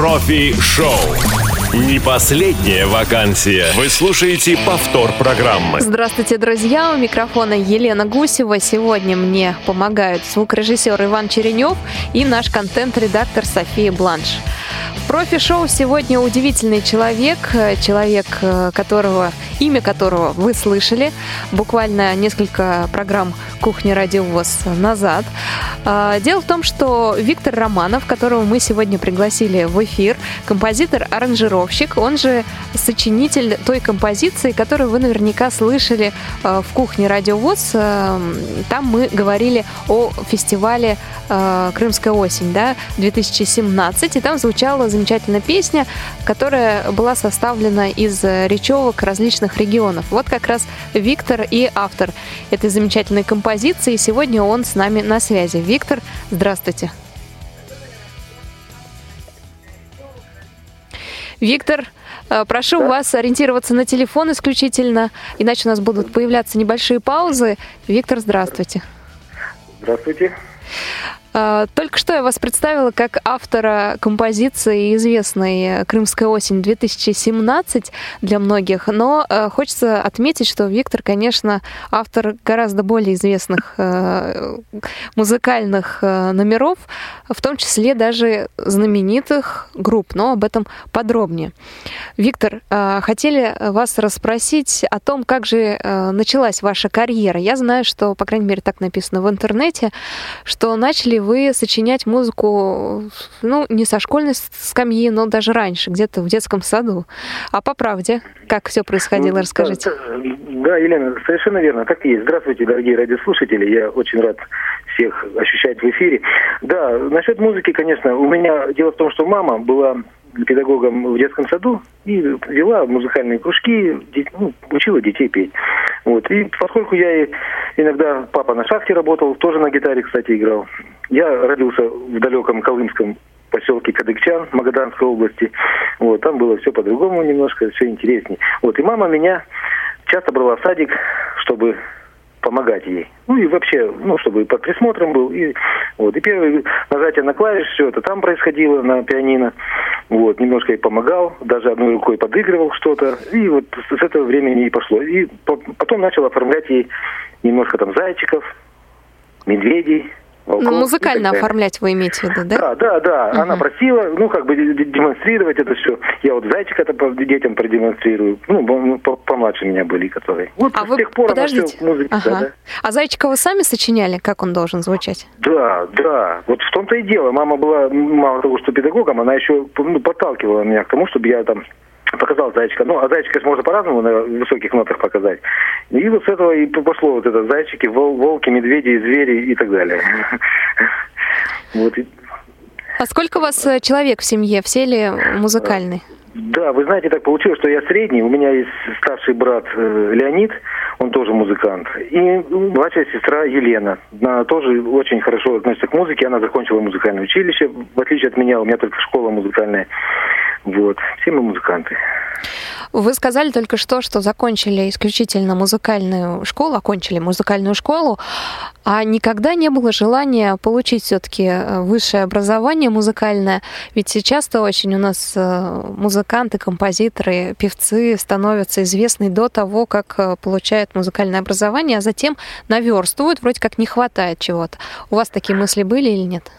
Профи-шоу. Не последняя вакансия. Вы слушаете повтор программы. Здравствуйте, друзья. У микрофона Елена Гусева. Сегодня мне помогают звукорежиссер Иван Черенев и наш контент-редактор София Бланш. Профи-шоу сегодня удивительный человек, человек, которого, имя которого вы слышали буквально несколько программ «Кухня Радио ВОЗ» назад. А, дело в том, что Виктор Романов, которого мы сегодня пригласили в эфир, композитор-аранжировщик, он же сочинитель той композиции, которую вы наверняка слышали а, в «Кухне Радио ВОЗ». Там мы говорили о фестивале «Крымская осень» да, 2017, и там звучала замечательная песня, которая была составлена из речевок различных регионов. Вот как раз Виктор и автор этой замечательной композиции. Сегодня он с нами на связи. Виктор, здравствуйте. Виктор, э, прошу да. вас ориентироваться на телефон исключительно, иначе у нас будут появляться небольшие паузы. Виктор, здравствуйте. Здравствуйте. А, только что я вас представила как автора композиции известной «Крымская осень-2017» для многих, но э, хочется отметить, что Виктор, конечно, автор гораздо более известных э, музыкальных э, номеров, в том числе даже знаменитых групп, но об этом подробнее. Виктор, хотели вас расспросить о том, как же началась ваша карьера. Я знаю, что, по крайней мере, так написано в интернете, что начали вы сочинять музыку, ну, не со школьной скамьи, но даже раньше, где-то в детском саду. А по правде, как все происходило, ну, расскажите. Да, да, Елена, совершенно верно, так и есть. Здравствуйте, дорогие радиослушатели, я очень рад всех ощущать в эфире. Да, насчет музыки, конечно, у меня дело в том, что мама была педагогом в детском саду и вела музыкальные кружки, ну, учила детей петь. Вот. И поскольку я иногда, папа на шахте работал, тоже на гитаре, кстати, играл. Я родился в далеком Колымском поселке Кадыкчан Магаданской области. Вот, там было все по-другому немножко, все интереснее. Вот, и мама меня часто брала в садик, чтобы помогать ей. Ну и вообще, ну, чтобы под присмотром был. И, вот, и первое нажатие на клавиш, все это там происходило на пианино. Вот, немножко ей помогал, даже одной рукой подыгрывал что-то. И вот с этого времени и пошло. И потом начал оформлять ей немножко там зайчиков, медведей, ну, музыкально оформлять вы имеете в виду, да? Да, да, да. Угу. Она просила, ну, как бы демонстрировать это все. Я вот зайчик это детям продемонстрирую. Ну, помладше меня были, которые. Вот а с вы, тех пор подождите. Она все ага. да, да. А зайчика вы сами сочиняли? Как он должен звучать? Да, да. Вот в том-то и дело. Мама была, мало того, что педагогом, она еще ну, подталкивала меня к тому, чтобы я там показал зайчика. Ну, а зайчика можно по-разному на высоких нотах показать. И вот с этого и пошло вот это зайчики, вол, волки, медведи, звери и так далее. Вот. А сколько у вас э, человек в семье? Все ли музыкальные? Да, вы знаете, так получилось, что я средний. У меня есть старший брат э, Леонид, он тоже музыкант. И младшая сестра Елена. Она тоже очень хорошо относится к музыке. Она закончила музыкальное училище, в отличие от меня. У меня только школа музыкальная. Вот. Все мы музыканты. Вы сказали только что, что закончили исключительно музыкальную школу, окончили музыкальную школу, а никогда не было желания получить все-таки э, высшее образование музыкальное. Ведь сейчас-то очень у нас э, музыканты, композиторы, певцы становятся известны до того, как э, получают музыкальное образование, а затем наверстывают, вроде как не хватает чего-то. У вас такие мысли были или нет?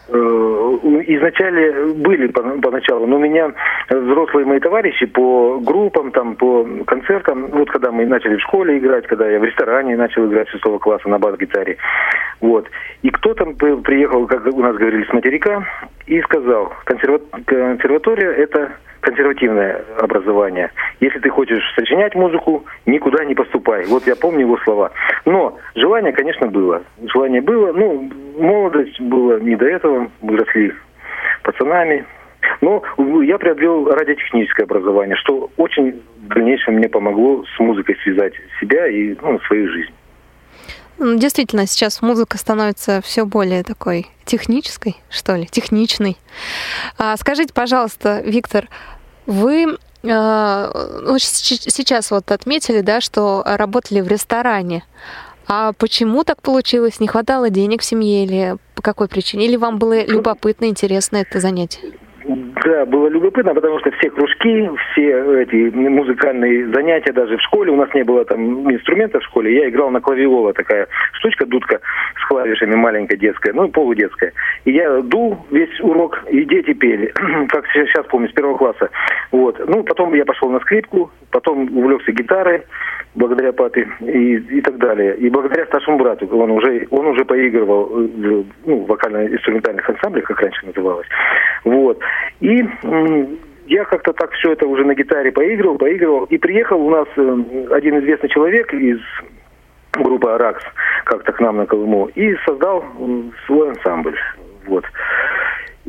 Изначально были поначалу, но у меня взрослые мои товарищи по группам, там, по концертам, вот когда мы начали в школе играть, когда я в ресторане начал играть шестого класса на бас-гитаре, вот. И кто там приехал, как у нас говорили, с материка, и сказал, консерватория – это консервативное образование. Если ты хочешь сочинять музыку, никуда не поступай. Вот я помню его слова. Но желание, конечно, было. Желание было. Ну, молодость была не до этого. Мы росли пацанами, но я приобрел радиотехническое образование, что очень в дальнейшем мне помогло с музыкой связать себя и ну, свою жизнь. Ну, действительно, сейчас музыка становится все более такой технической, что ли, техничной. А, скажите, пожалуйста, Виктор, вы а, ну, сейчас вот отметили, да, что работали в ресторане. А почему так получилось? Не хватало денег в семье или по какой причине? Или вам было любопытно, интересно это занятие? Да, было любопытно, потому что все кружки, все эти музыкальные занятия даже в школе, у нас не было там инструментов в школе, я играл на клавиола, такая штучка, дудка с клавишами маленькая детская, ну полудетская. И я дул весь урок, и дети пели, как сейчас помню, с первого класса. Вот. Ну, потом я пошел на скрипку, потом увлекся гитарой, благодаря папе и, и так далее. И благодаря старшему брату, он уже, он уже поигрывал в ну, вокально-инструментальных ансамблях, как раньше называлось. Вот. И я как-то так все это уже на гитаре поигрывал, поигрывал. И приехал у нас э, один известный человек из группы «Аракс» как-то к нам на Колыму и создал свой ансамбль. Вот.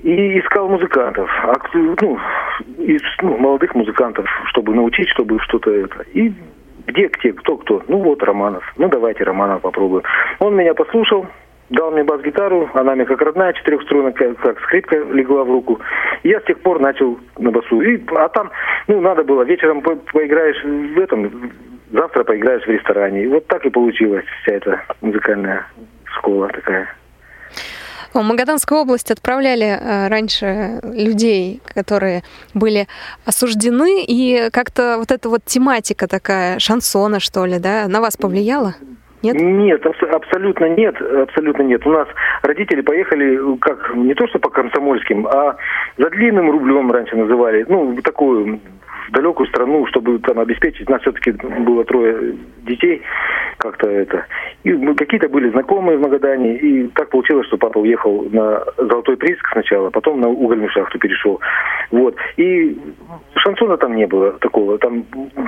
И искал музыкантов, ну, из ну, молодых музыкантов, чтобы научить, чтобы что-то это. И где, где, кто, кто? Ну вот Романов. Ну давайте Романов попробуем. Он меня послушал, дал мне бас-гитару, она мне как родная, четырехструнная, как, как скрипка легла в руку. И я с тех пор начал на басу. И, а там, ну, надо было, вечером по поиграешь в этом, завтра поиграешь в ресторане. И вот так и получилась вся эта музыкальная школа такая. В Магаданскую область отправляли э, раньше людей, которые были осуждены, и как-то вот эта вот тематика такая, шансона, что ли, да, на вас повлияла? Нет? Нет, аб- абсолютно нет, абсолютно нет. У нас родители поехали как не то что по комсомольским, а за длинным рублем раньше называли, ну такую в далекую страну, чтобы там обеспечить. У нас все-таки было трое детей, как-то это. И какие-то были знакомые в Магадане, и так получилось, что папа уехал на Золотой прииск сначала, потом на угольную шахту перешел. Вот. И шансона там не было такого. Там,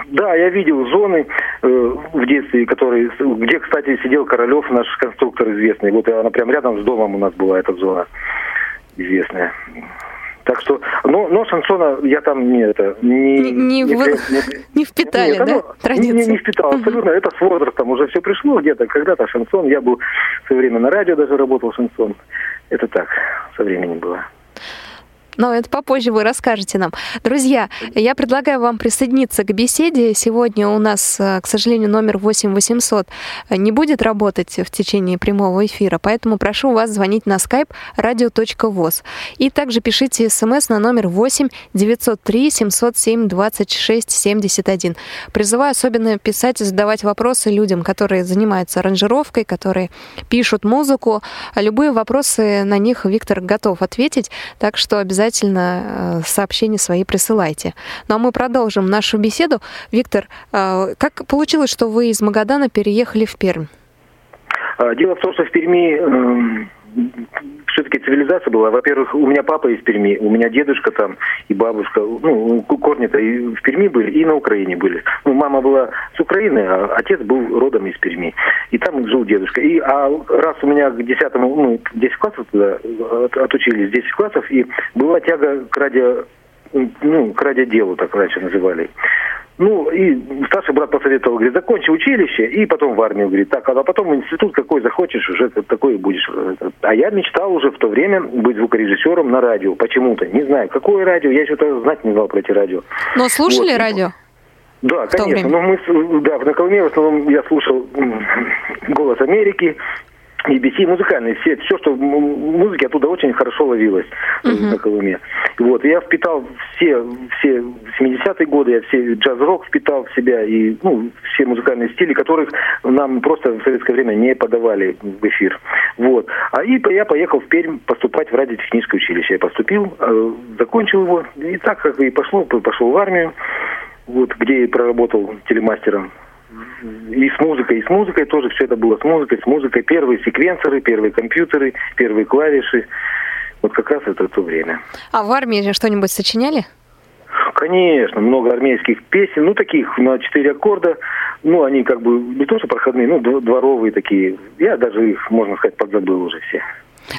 да, я видел зоны э, в детстве, которые, где, кстати, сидел Королев, наш конструктор известный. Вот она прям рядом с домом у нас была эта зона известная. Так что, но, но шансона я там не это не не, не, не, не, не впитали, нет, да? Ну, традиции. Не, не впитал, абсолютно. Это с возрастом уже все пришло где-то. Когда-то шансон, я был в свое время на радио даже работал шансон. Это так, со временем было. Но это попозже вы расскажете нам. Друзья, я предлагаю вам присоединиться к беседе. Сегодня у нас, э, к сожалению, номер 8 800 не будет работать в течение прямого эфира, поэтому прошу вас звонить на skype radio.voz. И также пишите смс на номер 8 903 707 26 71. Призываю особенно писать и задавать вопросы людям, которые занимаются аранжировкой, которые пишут музыку. Любые вопросы на них Виктор готов ответить, так что обязательно обязательно э, сообщения свои присылайте. Ну а мы продолжим нашу беседу. Виктор, э, как получилось, что вы из Магадана переехали в Пермь? А, дело в том, что в Перми эм, все-таки цивилизация была. Во-первых, у меня папа из Перми, у меня дедушка там и бабушка, ну, корни-то и в Перми были, и на Украине были. Ну, мама была с Украины, а отец был родом из Перми. И там жил дедушка. И а раз у меня к десятому, ну, 10 классов туда отучились, 10 классов, и была тяга к радио ну, к радиоделу, так раньше называли. Ну, и старший брат посоветовал, говорит, закончи училище и потом в армию, говорит, так, а потом в институт какой захочешь, уже такой будешь. А я мечтал уже в то время быть звукорежиссером на радио, почему-то, не знаю, какое радио, я что-то знать не знал про эти радио. Но слушали вот. радио? Да, конечно. Но мы, да, в Наколме в основном я слушал «Голос Америки», BBC музыкальные, все, все, что музыки оттуда очень хорошо ловилось uh-huh. на Колыме. Вот, я впитал все, все 70-е годы, я все джаз-рок впитал в себя, и ну, все музыкальные стили, которых нам просто в советское время не подавали в эфир. Вот. А и я поехал в Пермь поступать в радиотехническое училище. Я поступил, э, закончил его, и так как и пошло, пошел в армию, вот, где и проработал телемастером и с музыкой, и с музыкой тоже все это было с музыкой, с музыкой. Первые секвенсоры, первые компьютеры, первые клавиши. Вот как раз это то время. А в армии что-нибудь сочиняли? Конечно, много армейских песен, ну таких на четыре аккорда, ну они как бы не то что проходные, ну дворовые такие. Я даже их, можно сказать, подзабыл уже все.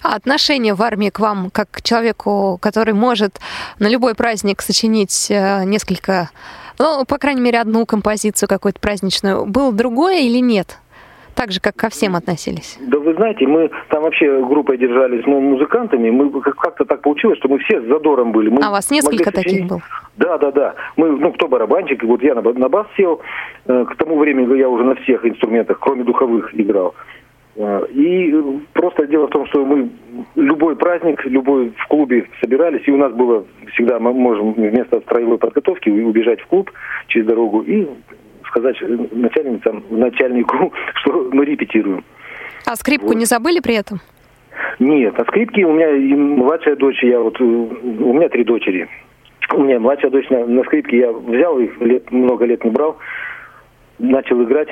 А отношение в армии к вам, как к человеку, который может на любой праздник сочинить э, несколько ну, по крайней мере, одну композицию какую-то праздничную, было другое или нет? Так же, как ко всем относились? Да вы знаете, мы там вообще группой держались мы музыкантами, мы как-то так получилось, что мы все с задором были. Мы а у вас несколько таких было? Да, да, да. Мы, ну, кто барабанщик, вот я на, на бас сел, э, к тому времени я уже на всех инструментах, кроме духовых, играл. Э, и просто дело в том, что мы любой праздник, любой в клубе собирались, и у нас было всегда, мы можем вместо строевой подготовки убежать в клуб через дорогу и сказать начальницам, начальнику, что мы репетируем. А скрипку вот. не забыли при этом? Нет, а скрипки у меня и младшая дочь, я вот, у меня три дочери. У меня младшая дочь на, на скрипке, я взял их, лет, много лет не брал, начал играть,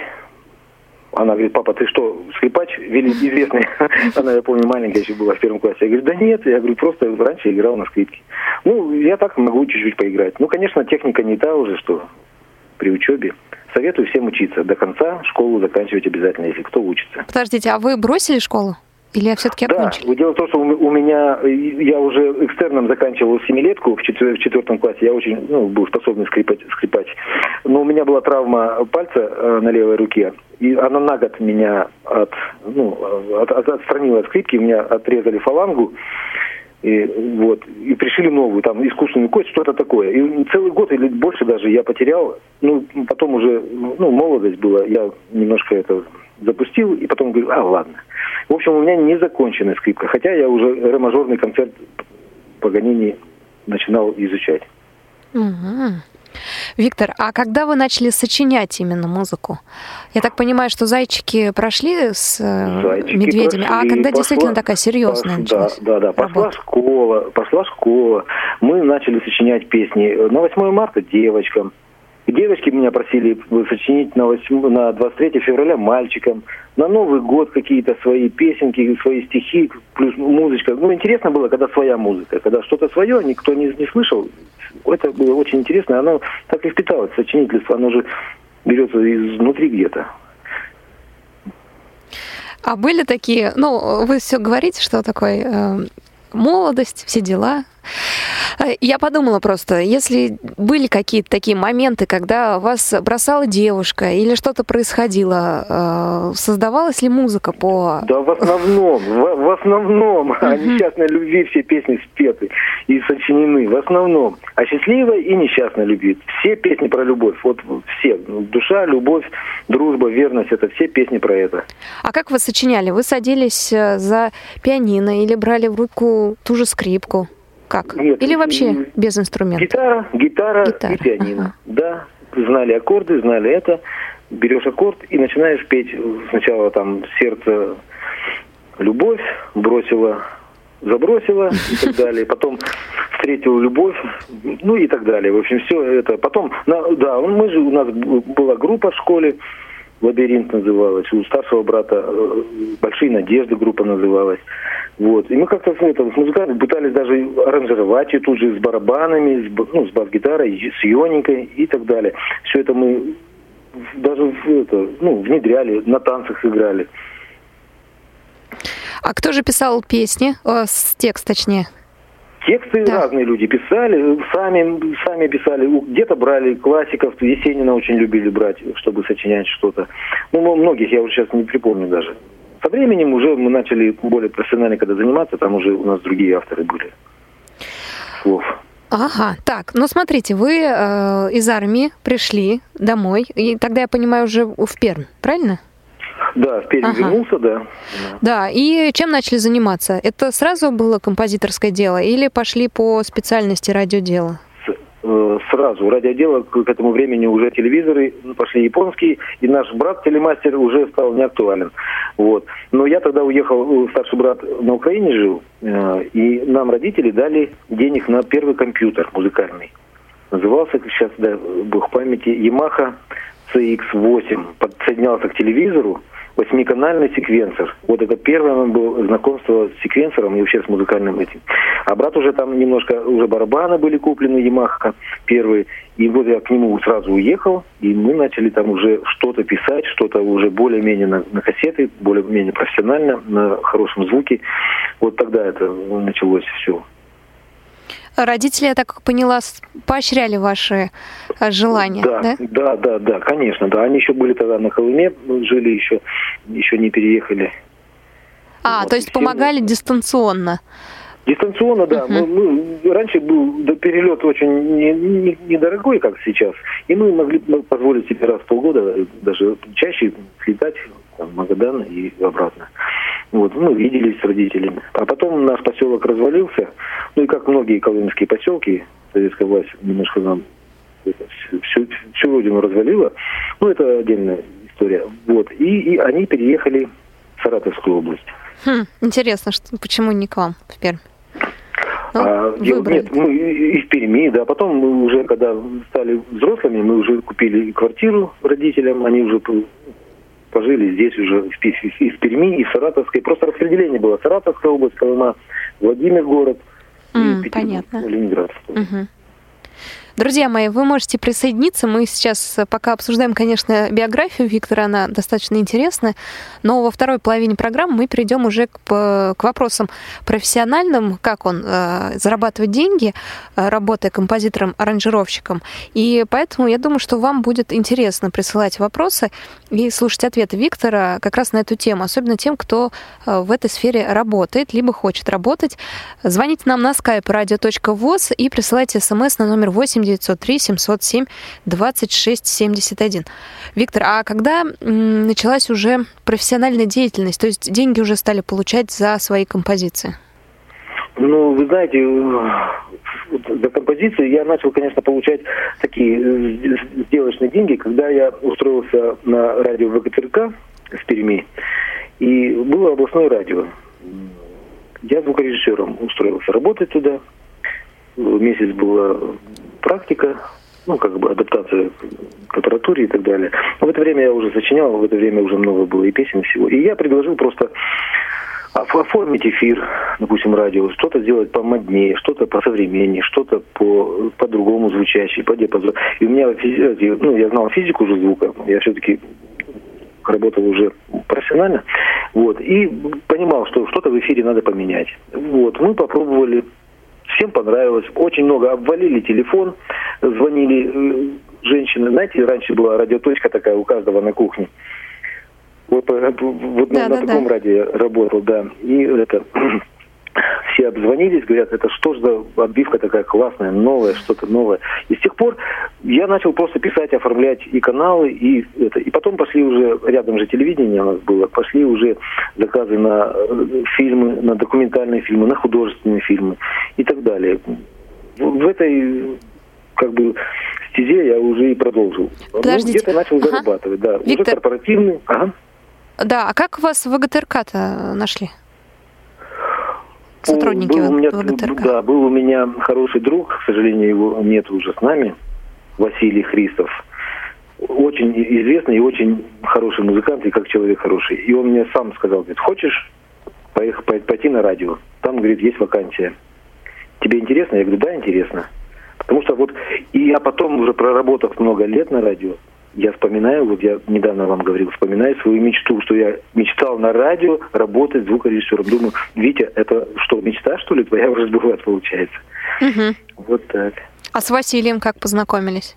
она говорит, папа, ты что, скрипач известный? Она, я помню, маленькая еще была в первом классе. Я говорю, да нет, я говорю, просто раньше играл на скрипке. Ну, я так могу чуть-чуть поиграть. Ну, конечно, техника не та уже, что при учебе. Советую всем учиться. До конца школу заканчивать обязательно, если кто учится. Подождите, а вы бросили школу? Или все-таки окончили? Да, дело в том, что у меня, я уже экстерном заканчивал семилетку в, четвер, в четвертом классе, я очень ну, был способный скрипать, скрипач. Но у меня была травма пальца э, на левой руке, и она на год меня от, ну, от, от, отстранила от скрипки, меня отрезали фалангу, и, вот, и пришили новую, там, искусственную кость, что-то такое. И целый год или больше даже я потерял, ну, потом уже, ну, молодость была, я немножко это запустил, и потом говорю, а, ладно. В общем, у меня незаконченная скрипка, хотя я уже ре-мажорный концерт Паганини начинал изучать. Угу. Виктор, а когда вы начали сочинять именно музыку? Я так понимаю, что зайчики прошли с э, зайчики медведями, а прошли, а когда пошла, действительно такая серьезная пошла, началась? Да, да, да. Пошла школа, пошла школа. Мы начали сочинять песни на 8 марта девочкам, Девочки меня просили сочинить на, 8, на 23 февраля мальчикам, на Новый год какие-то свои песенки, свои стихи, плюс музычка. Ну, интересно было, когда своя музыка, когда что-то свое никто не, не слышал. Это было очень интересно. Оно так и впиталось, сочинительство. Оно же берется изнутри где-то. А были такие, ну, вы все говорите, что такое э, молодость, все дела. Я подумала просто, если были какие-то такие моменты, когда вас бросала девушка или что-то происходило, э, создавалась ли музыка по... Да, в основном, в, в основном о несчастной любви все песни спеты и сочинены, в основном. О счастливой и несчастной любви. Все песни про любовь, вот все. Душа, любовь, дружба, верность, это все песни про это. А как вы сочиняли? Вы садились э, за пианино или брали в руку ту же скрипку? Как? Нет, Или вообще без инструментов? Гитара, гитара, гитара. и пианино. Ага. Да, знали аккорды, знали это. Берешь аккорд и начинаешь петь сначала там сердце любовь, бросила забросила и так далее. Потом встретил любовь, ну и так далее. В общем, все это. Потом, на, да, мы же, у нас была группа в школе, лабиринт называлась, у старшего брата э, Большие надежды группа называлась. Вот. И мы как-то ну, это, с музыкантами пытались даже аранжировать ее тут же с барабанами, с, ну, с бас-гитарой, с ионикой и так далее. Все это мы даже это, ну, внедряли, на танцах играли. А кто же писал песни, э, с текст точнее? Тексты да. разные люди писали, сами, сами писали. Где-то брали классиков, Есенина очень любили брать, чтобы сочинять что-то. Ну, многих я уже сейчас не припомню даже. Со временем уже мы начали более профессионально когда заниматься, там уже у нас другие авторы были слов. Ага, так, ну смотрите, вы э, из армии пришли домой, и тогда я понимаю уже в Пермь, правильно? Да, в Пермь ага. вернулся, да. Да, и чем начали заниматься? Это сразу было композиторское дело или пошли по специальности радиодела? Э, сразу. Радиодело к этому времени уже телевизоры пошли японские, и наш брат телемастер уже стал неактуален. Вот. Но я тогда уехал, старший брат на Украине жил, э, и нам родители дали денег на первый компьютер музыкальный. Назывался, сейчас, да, бог памяти, Yamaha CX8. Подсоединялся к телевизору, восьмиканальный секвенсор. Вот это первое было знакомство с секвенсором и вообще с музыкальным этим. А брат уже там немножко, уже барабаны были куплены, Ямаха первые. И вот я к нему сразу уехал, и мы начали там уже что-то писать, что-то уже более-менее на, на кассеты, более-менее профессионально, на хорошем звуке. Вот тогда это началось все. Родители, я так поняла, поощряли ваши э, желания, да? Да, да, да, да, конечно, да. Они еще были тогда на Колыме, жили еще, еще не переехали. А, вот, то есть помогали мы... дистанционно? Дистанционно, да. Uh-huh. Мы, мы, раньше был перелет очень не, не, недорогой, как сейчас, и мы могли позволить себе раз в полгода, даже чаще летать там, Магадан и обратно. Вот, мы виделись с родителями. А потом наш поселок развалился. Ну и как многие колымские поселки, советская власть немножко нам всю, всю родину развалила. Ну, это отдельная история. Вот. И, и они переехали в Саратовскую область. Хм, интересно, что, почему не к вам в Пермь? Ну, а, нет, мы из Перми, да. Потом мы уже, когда стали взрослыми, мы уже купили квартиру родителям, они уже пожили здесь уже из Перми, из Саратовской. Просто распределение было. Саратовская область, Колыма, Владимир город, mm, понятно. Ленинград. Угу. Друзья мои, вы можете присоединиться. Мы сейчас пока обсуждаем, конечно, биографию Виктора, она достаточно интересная, но во второй половине программы мы перейдем уже к, к вопросам профессиональным, как он э, зарабатывает деньги, э, работая композитором-аранжировщиком. И поэтому я думаю, что вам будет интересно присылать вопросы и слушать ответы Виктора как раз на эту тему, особенно тем, кто э, в этой сфере работает, либо хочет работать. Звоните нам на skype radio.voz и присылайте смс на номер 8 903 707 26 71. Виктор, а когда началась уже профессиональная деятельность, то есть деньги уже стали получать за свои композиции? Ну, вы знаете, э, за композиции я начал, конечно, получать такие э, сделочные деньги, когда я устроился на радио ВГТРК в Перми, и было областное радио. Я звукорежиссером устроился работать туда. Месяц была практика, ну, как бы адаптация к аппаратуре и так далее. Но в это время я уже сочинял, в это время уже много было и песен всего. И я предложил просто оформить эфир, допустим, радио, что-то сделать помоднее, что-то по современнее, что-то по, по-другому звучащее, по диапазону. И у меня, ну, я знал физику уже звука, я все-таки работал уже профессионально, вот, и понимал, что что-то в эфире надо поменять. Вот, мы попробовали Всем понравилось. Очень много обвалили телефон, звонили э, женщины. Знаете, раньше была радиоточка такая у каждого на кухне. Вот, э, вот да, на, да, на таком да. радио работал, да. И это все обзвонились, говорят, это что ж за отбивка такая классная, новая, что-то новое. И с тех пор я начал просто писать, оформлять и каналы, и это. И потом пошли уже, рядом же телевидение у нас было, пошли уже заказы на э, фильмы, на документальные фильмы, на художественные фильмы и так далее. В этой как бы стезе я уже и продолжил. Ну, Подождите. Ну, где-то начал ага. зарабатывать, да. Виктор... Уже корпоративный. Ага. Да, а как вас в ВГТРК-то нашли? Сотрудники был у меня, ВГТРК? Да, был у меня хороший друг, к сожалению, его нет уже с нами, Василий Христов. Очень известный и очень хороший музыкант, и как человек хороший. И он мне сам сказал, говорит, хочешь поехать, пойти на радио? Там, говорит, есть вакансия. Тебе интересно? Я говорю, да, интересно. Потому что вот, и я потом, уже проработав много лет на радио, я вспоминаю, вот я недавно вам говорил, вспоминаю свою мечту, что я мечтал на радио работать звукорежиссером. Думаю, Витя, это что, мечта, что ли, твоя уже сбылась, получается? Угу. Вот так. А с Василием как познакомились?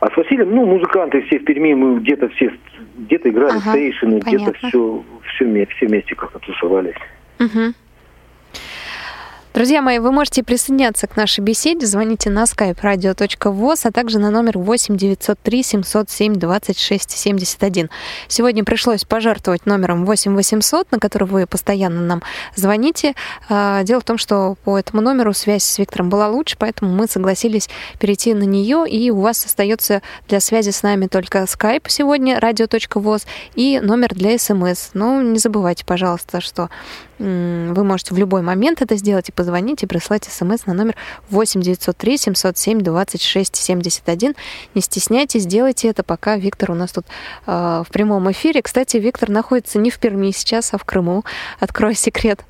А с Василием, ну, музыканты все в Перми, мы где-то все, где-то играли ага, стейшены, где-то все, все, все вместе как-то тусовались. Угу. Друзья мои, вы можете присоединяться к нашей беседе, звоните на skype radio.voz, а также на номер 8 903 707 26 71. Сегодня пришлось пожертвовать номером 8 800, на который вы постоянно нам звоните. А, дело в том, что по этому номеру связь с Виктором была лучше, поэтому мы согласились перейти на нее, и у вас остается для связи с нами только skype сегодня, radio.voz, и номер для смс. Но не забывайте, пожалуйста, что вы можете в любой момент это сделать и позвонить, и прислать смс на номер 8 903 707 26 71. Не стесняйтесь, делайте это, пока Виктор у нас тут э, в прямом эфире. Кстати, Виктор находится не в Перми сейчас, а в Крыму. Открою секрет.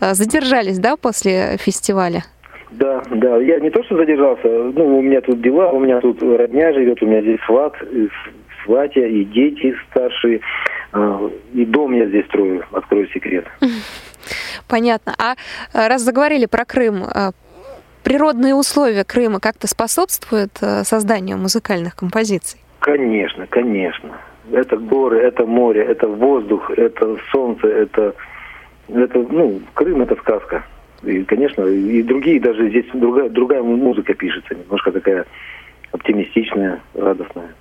А, задержались, да, после фестиваля? Да, да. Я не то, что задержался, ну, у меня тут дела, у меня тут родня живет, у меня здесь сват, сватья и дети старшие. А, и дом я здесь строю, открою секрет. Понятно. А э, раз заговорили про Крым, э, природные условия Крыма как-то способствуют э, созданию музыкальных композиций? Конечно, конечно. Это горы, это море, это воздух, это солнце, это, это ну, Крым это сказка. И, конечно, и другие, даже здесь другая, другая музыка пишется, немножко такая оптимистичная, радостная.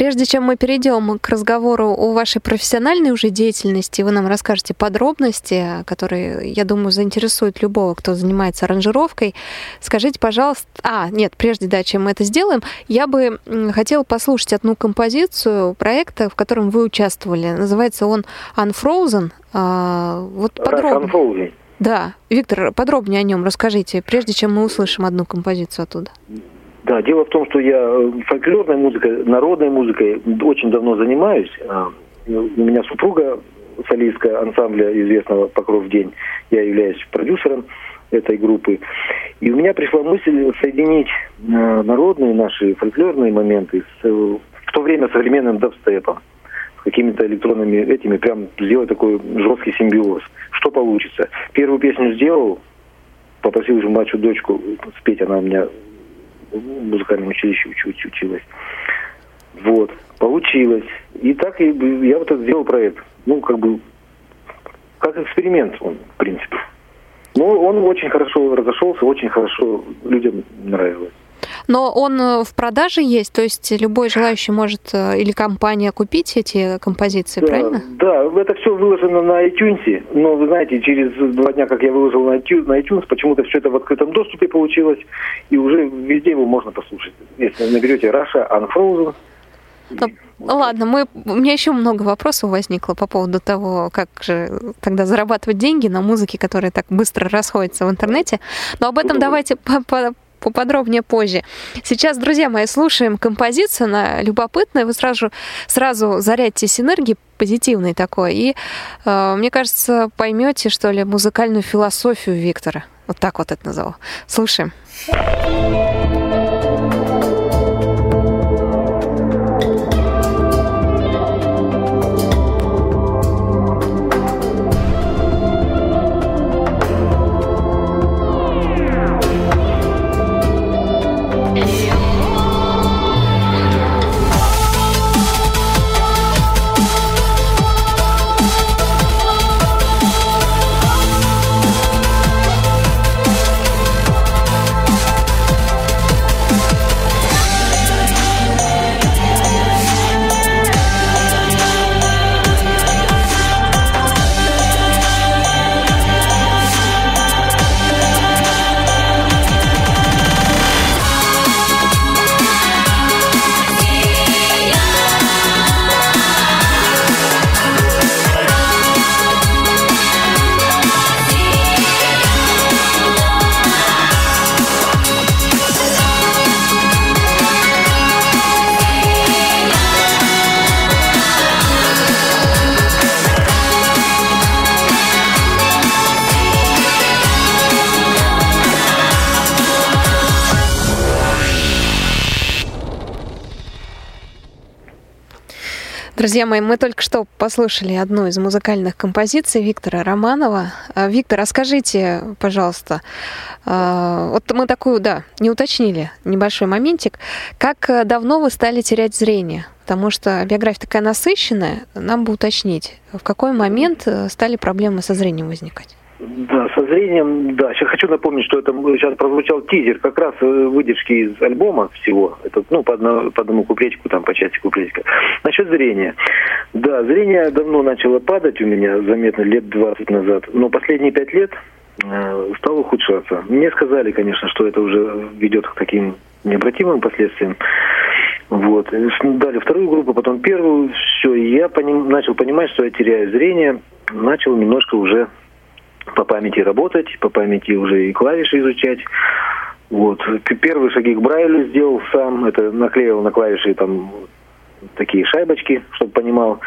Прежде чем мы перейдем к разговору о вашей профессиональной уже деятельности, вы нам расскажете подробности, которые, я думаю, заинтересуют любого, кто занимается аранжировкой. Скажите, пожалуйста... А, нет, прежде, да, чем мы это сделаем, я бы хотела послушать одну композицию проекта, в котором вы участвовали. Называется он Unfrozen. А, вот подробно. Unfrozen. Да. Виктор, подробнее о нем расскажите, прежде чем мы услышим одну композицию оттуда. Да, дело в том, что я э, фольклорной музыкой, народной музыкой очень давно занимаюсь. А, у меня супруга солистка ансамбля известного «Покров день». Я являюсь продюсером этой группы. И у меня пришла мысль соединить э, народные наши фольклорные моменты с, э, в то время современным дабстепом какими-то электронными этими, прям сделать такой жесткий симбиоз. Что получится? Первую песню сделал, попросил уже младшую дочку спеть, она у меня в музыкальном училище уч, уч, училась. Вот, получилось. И так и я вот это сделал проект. Ну, как бы, как эксперимент он, в принципе. Ну, он очень хорошо разошелся, очень хорошо людям нравилось. Но он э, в продаже есть, то есть любой желающий может э, или компания купить эти композиции, да, правильно? Да, это все выложено на iTunes, но вы знаете, через два дня, как я выложил на iTunes, на iTunes почему-то все это в открытом доступе получилось, и уже везде его можно послушать. Если наберете Russia Unfrozen, ну, ладно, мы, у меня еще много вопросов возникло по поводу того, как же тогда зарабатывать деньги на музыке, которая так быстро расходится в интернете. Но об этом давайте по, по, поподробнее позже. Сейчас, друзья мои, слушаем композицию, она любопытная, вы сразу, сразу зарядьтесь энергией позитивной такой, и, э, мне кажется, поймете, что ли, музыкальную философию Виктора. Вот так вот это назову. Слушаем. Друзья мои, мы только что послушали одну из музыкальных композиций Виктора Романова. А, Виктор, расскажите, пожалуйста, а, вот мы такую, да, не уточнили небольшой моментик. Как давно вы стали терять зрение? Потому что биография такая насыщенная, нам бы уточнить, в какой момент э, стали проблемы со зрением возникать? Да, со зрением, да. Сейчас хочу напомнить, что это сейчас прозвучал тизер, как раз э, выдержки из альбома всего. Это, ну, по, одно, по одному куплетику, там, по части куплетика. Насчет зрения. Да, зрение давно начало падать у меня, заметно, лет 20 назад. Но последние пять лет э, стало ухудшаться. Мне сказали, конечно, что это уже ведет к таким необратимым последствиям. Вот. Дали вторую группу, потом первую. Все, я поним, начал понимать, что я теряю зрение. Начал немножко уже по памяти работать, по памяти уже и клавиши изучать. Вот. Первые шаги к Брайлю сделал сам. Это наклеил на клавиши там такие шайбочки, чтобы понимал,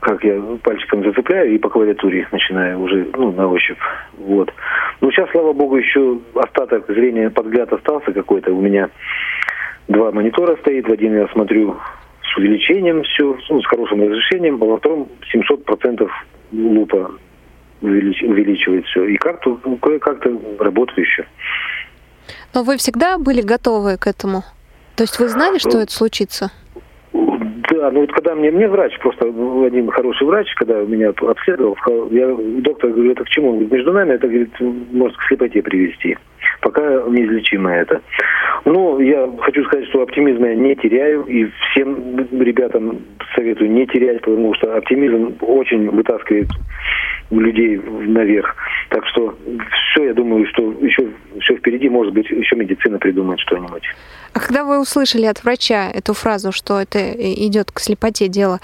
как я пальчиком зацепляю и по клавиатуре начинаю уже ну, на ощупь. Вот. Ну, сейчас, слава богу, еще остаток зрения, подгляд остался какой-то. У меня два монитора стоит. В один я смотрю с увеличением все, ну, с хорошим разрешением, а во втором 700% лупа увелич, увеличивает все. И как-то ну, кое-как-то работает еще. Но вы всегда были готовы к этому? То есть вы знали, что ну, это случится? Да, ну вот когда мне, мне врач, просто один хороший врач, когда меня обследовал, я, доктор говорит, это к чему? Он говорит, между нами это, говорит, может к слепоте привести. Пока неизлечимо это. Ну, я хочу сказать, что оптимизм я не теряю, и всем ребятам советую не терять, потому что оптимизм очень вытаскивает людей наверх. Так что все, я думаю, что еще все впереди, может быть, еще медицина придумает что-нибудь. А когда вы услышали от врача эту фразу, что это идет к слепоте дело,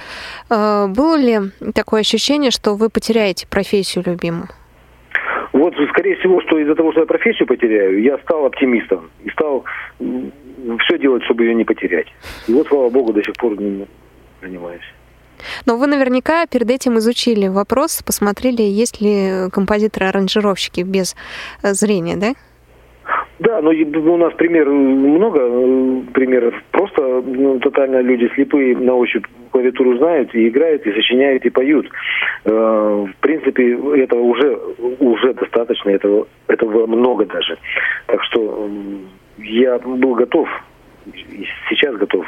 э, было ли такое ощущение, что вы потеряете профессию любимую? Вот, скорее всего, что из-за того, что я профессию потеряю, я стал оптимистом и стал все делать, чтобы ее не потерять. И вот, слава богу, до сих пор не занимаюсь. Но вы наверняка перед этим изучили вопрос, посмотрели, есть ли композиторы-аранжировщики без э, зрения, да? Да, но у нас пример много э, примеров. Просто ну, тотально люди слепые на ощупь клавиатуру знают и играют, и сочиняют, и поют. Э, в принципе, этого уже, уже достаточно, этого, этого много даже. Так что я был готов, сейчас готов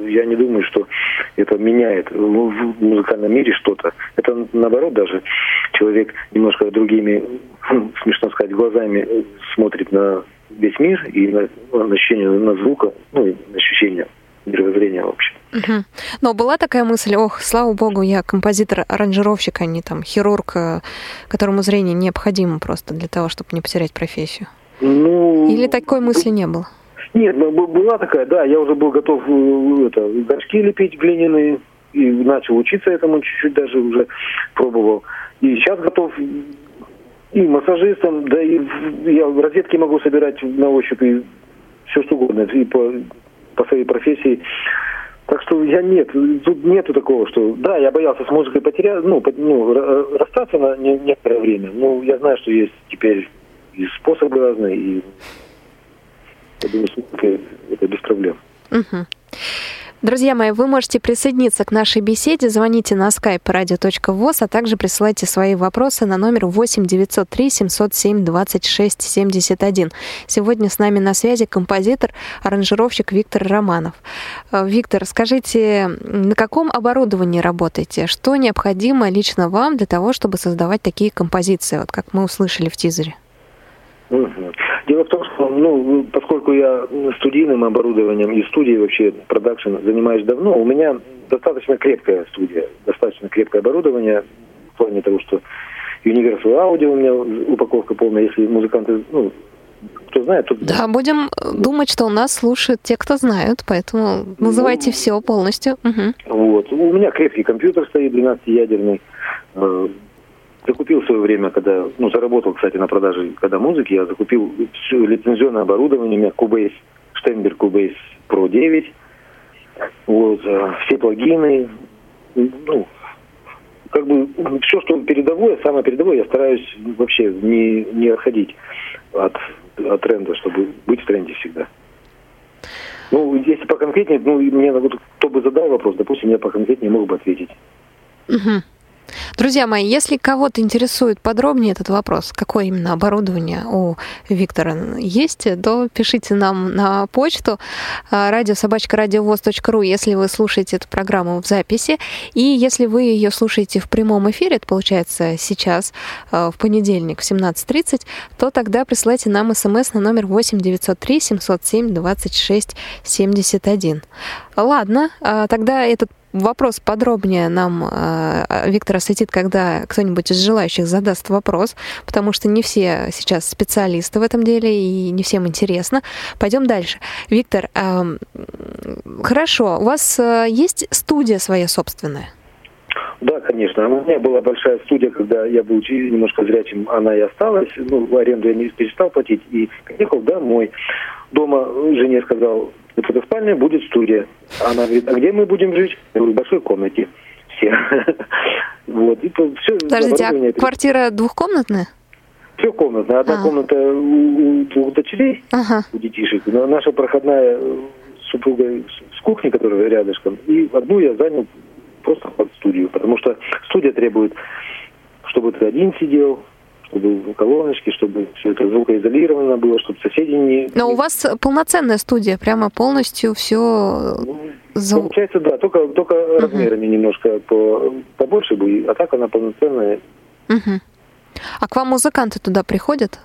я не думаю, что это меняет в музыкальном мире что-то. Это наоборот даже человек немножко другими, смешно сказать, глазами смотрит на весь мир и на, ощущение на звука, ну, и ощущение мировоззрения вообще. Угу. Но была такая мысль, ох, слава богу, я композитор-аранжировщик, а не там хирург, э, которому зрение необходимо просто для того, чтобы не потерять профессию. Ну, Или такой мысли не было? Нет, была такая, да, я уже был готов э, это, горшки лепить глиняные, и начал учиться этому чуть-чуть даже уже пробовал. И сейчас готов и массажистом, да и я в могу собирать на ощупь и все что угодно, и по, по своей профессии. Так что я нет, тут нету такого, что да, я боялся с музыкой потерять, ну, по, ну расстаться на некоторое время. Ну, я знаю, что есть теперь и способы разные, и я думаю, это без проблем. Угу. Друзья мои, вы можете присоединиться к нашей беседе. Звоните на skype radio.voz, а также присылайте свои вопросы на номер 8 903 707 26 71. Сегодня с нами на связи композитор, аранжировщик Виктор Романов. Э, Виктор, скажите, на каком оборудовании работаете? Что необходимо лично вам для того, чтобы создавать такие композиции, вот как мы услышали в тизере? Дело в том, что, ну, поскольку я студийным оборудованием и студией вообще продакшн занимаюсь давно, у меня достаточно крепкая студия, достаточно крепкое оборудование в плане того, что Universal Audio у меня упаковка полная, если музыканты, ну, кто знает, тот... Да, будем думать, что у нас слушают те, кто знают, поэтому называйте ну, все полностью. Угу. Вот. У меня крепкий компьютер стоит, 12-ядерный. Закупил в свое время, когда, ну, заработал, кстати, на продаже, когда музыки, я закупил все лицензионное оборудование, у меня Cubase, Steinberg Cubase Pro 9, вот, э, все плагины, ну, как бы все, что передовое, самое передовое, я стараюсь вообще не, не отходить от, от тренда, чтобы быть в тренде всегда. Ну, если поконкретнее, ну, мне кто бы задал вопрос, допустим, я поконкретнее мог бы ответить. Угу. Друзья мои, если кого-то интересует подробнее этот вопрос, какое именно оборудование у Виктора есть, то пишите нам на почту а, радиособачка.радиовоз.ру, если вы слушаете эту программу в записи. И если вы ее слушаете в прямом эфире, это получается сейчас, а, в понедельник в 17.30, то тогда присылайте нам смс на номер 8 903 707 26 71. Ладно, а, тогда этот вопрос подробнее нам э, Виктор осветит, когда кто-нибудь из желающих задаст вопрос, потому что не все сейчас специалисты в этом деле и не всем интересно. Пойдем дальше. Виктор, э, хорошо, у вас э, есть студия своя собственная? Да, конечно. У меня была большая студия, когда я был немножко зрячим, она и осталась. Ну, в аренду я не перестал платить и приехал домой. Дома жене сказал, эта спальня будет студия. Она говорит, а где мы будем жить? Я говорю, в большой комнате. Все. вот. И все Подождите, а квартира двухкомнатная? Трехкомнатная. Одна а. комната у двух дочерей, ага. у детишек. Но наша проходная супруга с кухни, которая рядышком. И одну я занял просто под студию. Потому что студия требует, чтобы ты один сидел, чтобы колоночки, чтобы все это звукоизолировано было, чтобы соседи не... Но у вас полноценная студия, прямо полностью все... Ну, получается, да, только, только uh-huh. размерами немножко по, побольше бы, а так она полноценная. Uh-huh. А к вам музыканты туда приходят?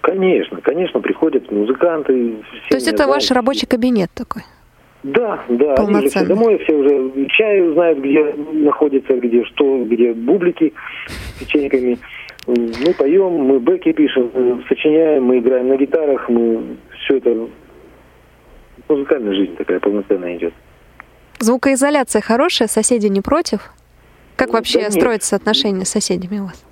Конечно, конечно, приходят музыканты. То есть это ваш рабочий кабинет такой? Да, да, они уже все домой, все уже чай знают, где находится, где что, где бублики с печеньками. Мы поем, мы бэки пишем, сочиняем, мы играем на гитарах, мы все это музыкальная жизнь такая полноценная идет. Звукоизоляция хорошая, соседи не против? Как ну, вообще да строятся отношения с соседями у вас?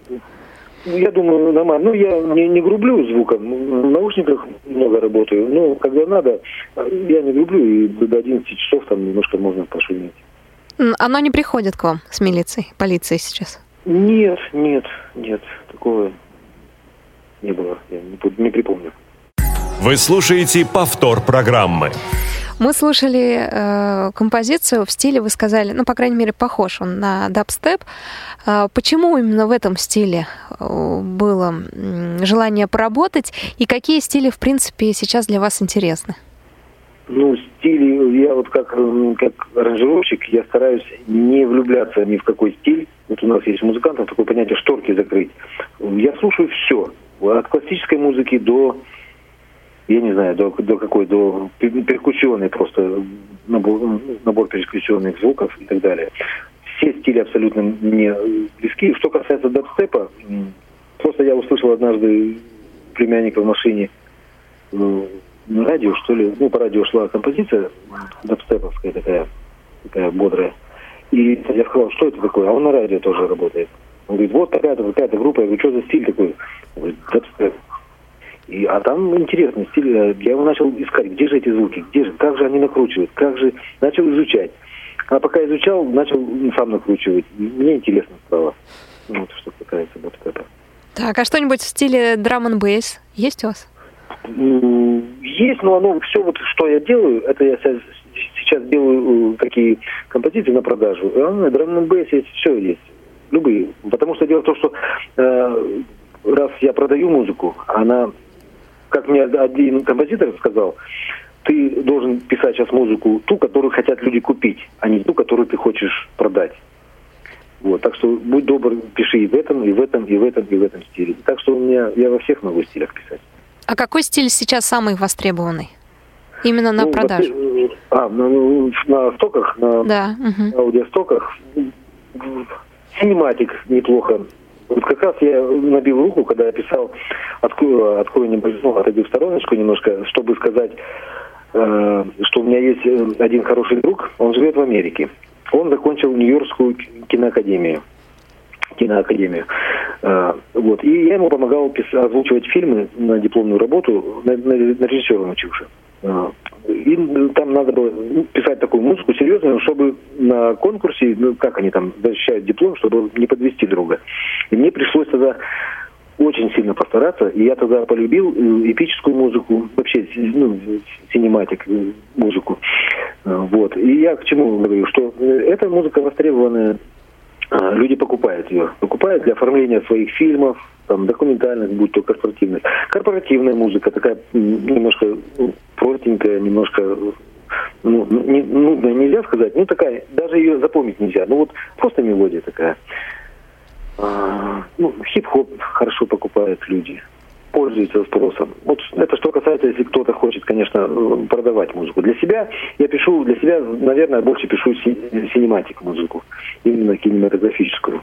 Ну, я думаю, нормально. Ну, я не, не грублю звуком. В наушниках много работаю. Но когда надо, я не грублю, и до 11 часов там немножко можно пошуметь. Оно не приходит к вам с милицией, полицией сейчас? Нет, нет, нет. Такого не было. Я не, не припомню. Вы слушаете повтор программы. Мы слушали э, композицию в стиле, вы сказали, ну, по крайней мере, похож он на дабстеп. Э, почему именно в этом стиле э, было желание поработать? И какие стили, в принципе, сейчас для вас интересны? Ну, стили, я вот как, как аранжировщик, я стараюсь не влюбляться ни в какой стиль. Вот у нас есть музыкантов такое понятие шторки закрыть. Я слушаю все. От классической музыки до я не знаю, до, до какой, до перкуссионной просто набор, набор перкуссионных звуков и так далее. Все стили абсолютно мне близки. Что касается дабстепа, просто я услышал однажды племянника в машине ну, на радио, что ли, ну, по радио шла композиция дабстеповская такая, такая бодрая. И я сказал, что это такое? А он на радио тоже работает. Он говорит, вот такая-то, такая-то группа. Я говорю, что за стиль такой? Он говорит, дабстеп. И, а там интересный стиль. Э, я его начал искать, где же эти звуки, где же, как же они накручивают, как же... Начал изучать. А пока изучал, начал сам накручивать. Мне интересно стало. Вот что касается вот это. Так, а что-нибудь в стиле драм н бейс есть у вас? Есть, но оно все вот, что я делаю, это я сейчас делаю такие композиции на продажу. А драм н бейс есть, все есть. Любые. Потому что дело в том, что э, раз я продаю музыку, она как мне один композитор сказал, ты должен писать сейчас музыку ту, которую хотят люди купить, а не ту, которую ты хочешь продать. Вот, так что будь добр, пиши и в этом, и в этом, и в этом, и в этом стиле. Так что у меня я во всех могу стилях писать. А какой стиль сейчас самый востребованный? Именно на ну, продажу? А, на, ну, на стоках, на, да, угу. аудиостоках. Синематик неплохо вот как раз я набил руку, когда я писал, открою, открою небольшую, ну, отойду в стороночку немножко, чтобы сказать, э, что у меня есть э, один хороший друг, он живет в Америке. Он закончил Нью-Йоркскую киноакадемию киноакадемию. Э, вот. И я ему помогал пис- озвучивать фильмы на дипломную работу, на, на, на режиссера научился. Э, и там надо было писать такую музыку серьезную, чтобы на конкурсе, ну, как они там защищают диплом, чтобы не подвести друга. И мне пришлось тогда очень сильно постараться, и я тогда полюбил э, эпическую музыку, вообще ну, синематик музыку. Вот. И я к чему говорю, что эта музыка востребованная а, люди покупают ее. Покупают для оформления своих фильмов, там, документальных, будь то корпоративных. Корпоративная музыка такая немножко ну, простенькая, немножко ну, не, нудная нельзя сказать, ну такая, даже ее запомнить нельзя. Ну вот просто мелодия такая. А, ну, хип-хоп хорошо покупают люди пользуется спросом. Вот это что касается, если кто-то хочет, конечно, продавать музыку. Для себя я пишу, для себя, наверное, больше пишу синематик музыку, именно кинематографическую.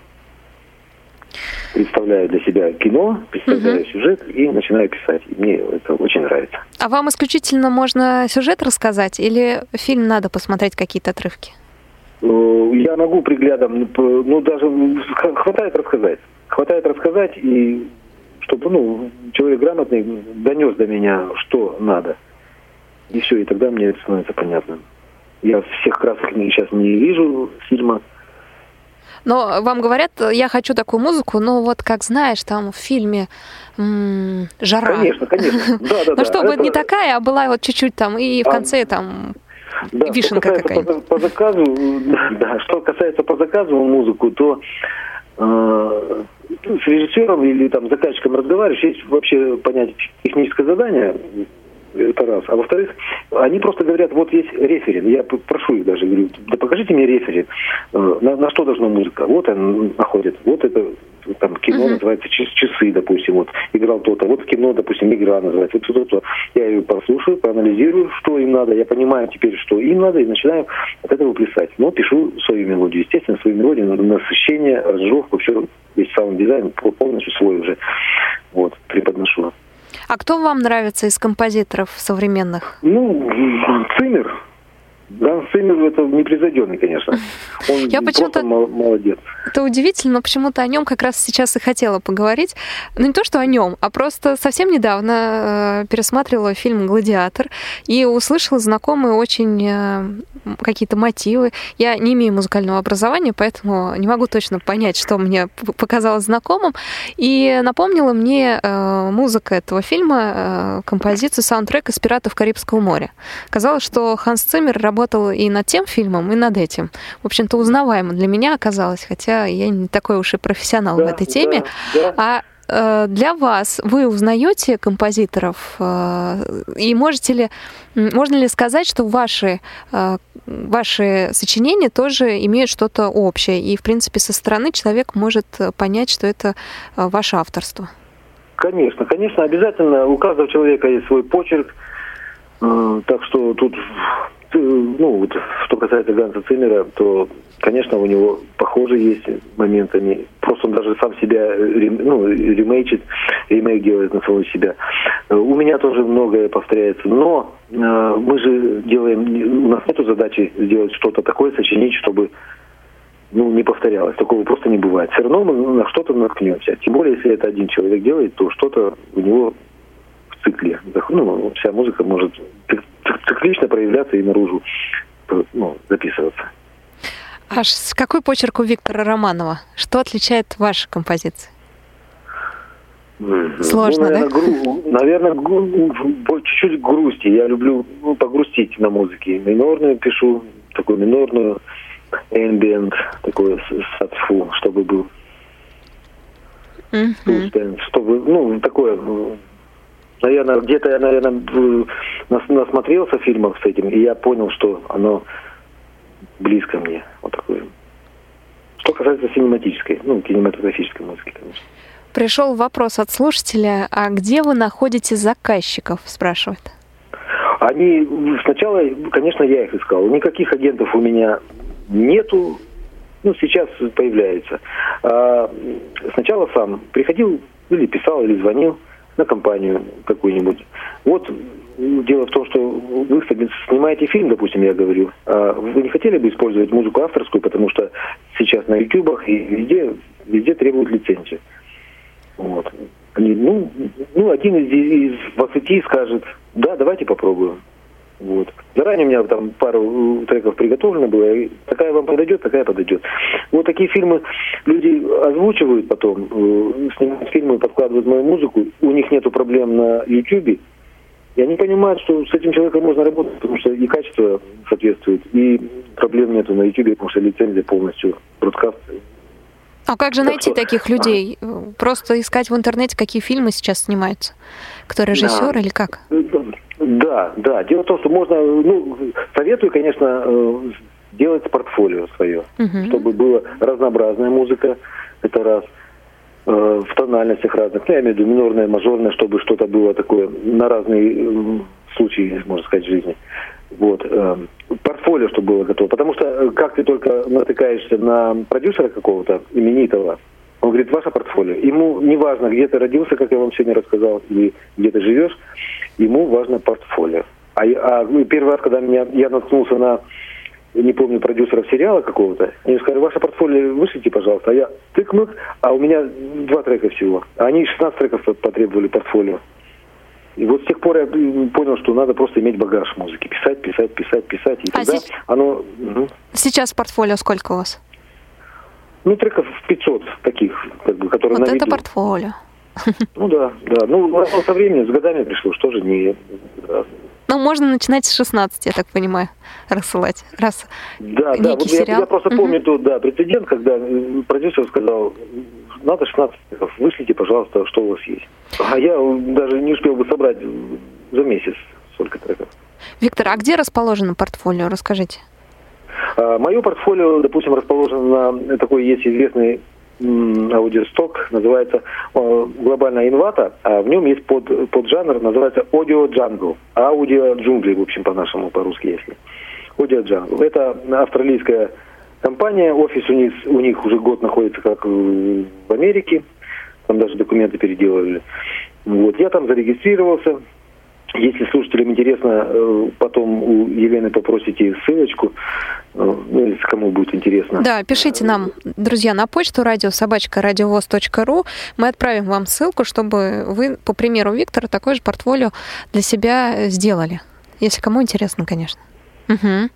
Представляю для себя кино, представляю угу. сюжет и начинаю писать. И мне это очень нравится. А вам исключительно можно сюжет рассказать или фильм надо посмотреть какие-то отрывки? Э, я могу приглядом, ну даже хватает рассказать. Хватает рассказать и чтобы ну, человек грамотный донес до меня, что надо. И все, и тогда мне это становится понятно. Я всех красок сейчас не вижу фильма. Но вам говорят, я хочу такую музыку, ну вот как знаешь, там в фильме м- «Жара». Конечно, конечно. Да, да, ну чтобы не такая, а была вот чуть-чуть там и в а, конце там вишенка какая-нибудь. По, заказу, да, что касается по заказу музыку, то э, с режиссером или там заказчиком разговариваешь, есть вообще понять техническое задание, это раз. А во-вторых, они просто говорят, вот есть референ. Я прошу их даже, говорю, да покажите мне референ. Э, на, на что должна музыка? Вот она находит, вот это там кино mm-hmm. называется часы, допустим, вот играл кто-то, вот кино, допустим, игра называется, вот то-то. Я ее послушаю, проанализирую, что им надо, я понимаю теперь, что им надо, и начинаю от этого плясать. Но пишу свою мелодию, естественно, свою мелодию, насыщение, аранжировку, все, весь саунд-дизайн полностью свой уже, вот, преподношу. А кто вам нравится из композиторов современных? Ну, Циммер, Ганс Циммер это непревзойденный, конечно. Он Я почему-то молодец. Это удивительно, но почему-то о нем как раз сейчас и хотела поговорить. Ну не то, что о нем, а просто совсем недавно э, пересматривала фильм «Гладиатор» и услышала знакомые очень э, какие-то мотивы. Я не имею музыкального образования, поэтому не могу точно понять, что мне показалось знакомым. И напомнила мне э, музыка этого фильма, композицию, саундтрек из «Пиратов Карибского моря». Казалось, что Ханс Циммер работал работал и над тем фильмом, и над этим. В общем-то, узнаваемо для меня оказалось, хотя я не такой уж и профессионал да, в этой теме. Да, да. А э, для вас вы узнаете композиторов э, и можете ли можно ли сказать, что ваши э, ваши сочинения тоже имеют что-то общее и в принципе со стороны человек может понять, что это ваше авторство? Конечно, конечно, обязательно у каждого человека есть свой почерк, так что тут ну, вот, что касается Ганса Циммера, то, конечно, у него похоже есть моментами. Просто он даже сам себя ну, ремейчит, ремейк делает на самого себя. У меня тоже многое повторяется. Но э, мы же делаем, у нас нет задачи сделать что-то такое, сочинить, чтобы ну, не повторялось. Такого просто не бывает. Все равно мы на что-то наткнемся. Тем более, если это один человек делает, то что-то у него в цикле. Ну, вся музыка может циклично проявляться и наружу ну, записываться. А какой почерк у Виктора Романова? Что отличает ваши композиции? Сложно, ну, наверное, да? Гру, наверное, гру, чуть-чуть грусти. Я люблю ну, погрустить на музыке. Минорную пишу, такую минорную, ambient, такой сатфу, чтобы был. Mm-hmm. Чтобы, ну, такое наверное, где-то я, наверное, насмотрелся фильмов с этим, и я понял, что оно близко мне. Вот такое. Что касается синематической, ну, кинематографической музыки, конечно. Пришел вопрос от слушателя, а где вы находите заказчиков, спрашивает. Они сначала, конечно, я их искал. Никаких агентов у меня нету. Ну, сейчас появляется. А сначала сам приходил или писал, или звонил на компанию какую-нибудь. Вот дело в том, что вы снимаете фильм, допустим, я говорю, а вы не хотели бы использовать музыку авторскую, потому что сейчас на ютубах и везде, везде требуют лицензию. Вот. Ну, ну, один из, из 20 скажет, да, давайте попробуем. Вот. Заранее у меня там пару треков приготовлено было. И такая вам подойдет, такая подойдет. Вот такие фильмы люди озвучивают потом, э, снимают фильмы, подкладывают мою музыку. У них нету проблем на YouTube. И они понимают, что с этим человеком можно работать, потому что и качество соответствует, и проблем нету на YouTube, потому что лицензия полностью, бродкаст. А как же так найти что... таких людей? Просто искать в интернете, какие фильмы сейчас снимаются? Кто режиссер да. или как? Да, да. Дело в том, что можно, ну, советую, конечно, э, делать портфолио свое, угу. чтобы была разнообразная музыка, это раз, э, в тональностях разных, ну, я имею в виду минорная, мажорная, чтобы что-то было такое на разные э, случаи, можно сказать, жизни. Вот. Портфолио, чтобы было готово. Потому что как ты только натыкаешься на продюсера какого-то именитого, он говорит, ваше портфолио. Ему не важно, где ты родился, как я вам сегодня рассказал, или где ты живешь, ему важно портфолио. А, а ну, первый раз, когда меня, я наткнулся на, не помню, продюсеров сериала какого-то, они сказали, ваше портфолио вышлите, пожалуйста. А я тык-мык, а у меня два трека всего. А они 16 треков потребовали портфолио. И вот с тех пор я понял, что надо просто иметь багаж музыки. Писать, писать, писать, писать. И а тогда сейчас... оно... Угу. Сейчас портфолио сколько у вас? Ну, треков 500 таких, как бы, которые вот на это виду. портфолио. Ну да, да. Ну, со временем, с годами пришло, что же не... Ну, можно начинать с 16, я так понимаю, рассылать. Раз да, да, вот я, я просто помню тот, да, прецедент, когда э, продюсер сказал, надо 16 треков, вышлите, пожалуйста, что у вас есть. А я даже не успел бы собрать за месяц столько треков. Виктор, а где расположено портфолио, расскажите? А, Мое портфолио, допустим, расположено на такой есть известный аудиосток, называется э, глобальная инвата, а в нем есть под, поджанр, называется аудио джангл, аудио джунгли, в общем, по-нашему, по-русски, если. Аудио джангл. Это австралийская компания, офис у них, у них уже год находится как в Америке, там даже документы переделали. Вот, я там зарегистрировался, если слушателям интересно, э, потом у Елены попросите ссылочку, э, ну, если кому будет интересно. Да, пишите нам, друзья, на почту радиособачка.радиовоз.ру. Мы отправим вам ссылку, чтобы вы, по примеру Виктора, такое же портфолио для себя сделали. Если кому интересно, конечно. Угу.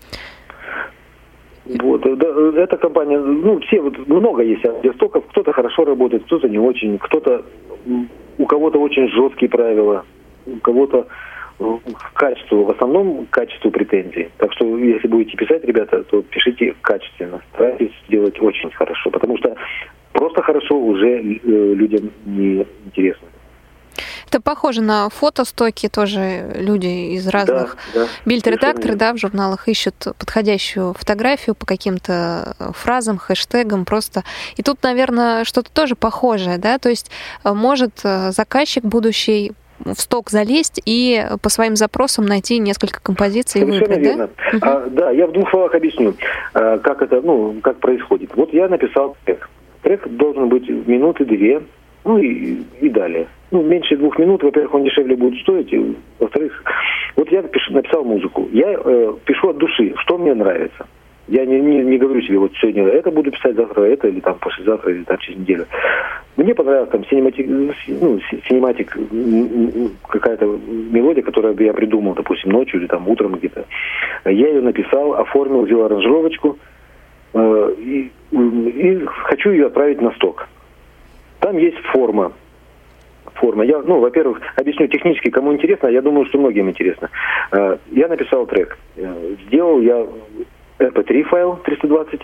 Вот, да, эта компания, ну, все, вот много есть аудиостоков, кто-то хорошо работает, кто-то не очень, кто-то, у кого-то очень жесткие правила, кого-то э, к качеству, в основном к качеству претензий. Так что, если будете писать, ребята, то пишите качественно. Старайтесь сделать очень хорошо, потому что просто хорошо уже э, людям не интересно. Это похоже на фотостоки тоже люди из разных да, да, бильд-редакторы, да, в журналах ищут подходящую фотографию по каким-то фразам, хэштегам просто. И тут, наверное, что-то тоже похожее, да, то есть э, может заказчик будущий в сток залезть и по своим запросам найти несколько композиций Совершенно и выбрать, верно. да? А, да, я в двух словах объясню, а, как это, ну, как происходит. Вот я написал трек. Трек должен быть минуты две, ну и, и далее. Ну, меньше двух минут, во-первых, он дешевле будет стоить, и, во-вторых, вот я пишу, написал музыку. Я э, пишу от души, что мне нравится. Я не, не, не говорю себе, вот сегодня это буду писать, завтра это, или там послезавтра, или там через неделю. Мне понравилась там cinematic, ну, cinematic, какая-то мелодия, которую я придумал, допустим, ночью или там утром где-то. Я ее написал, оформил, взял аранжировочку э, и, и хочу ее отправить на сток. Там есть форма. Форма. Я, ну, во-первых, объясню технически, кому интересно, я думаю, что многим интересно. Э, я написал трек. Э, сделал я MP3 файл 320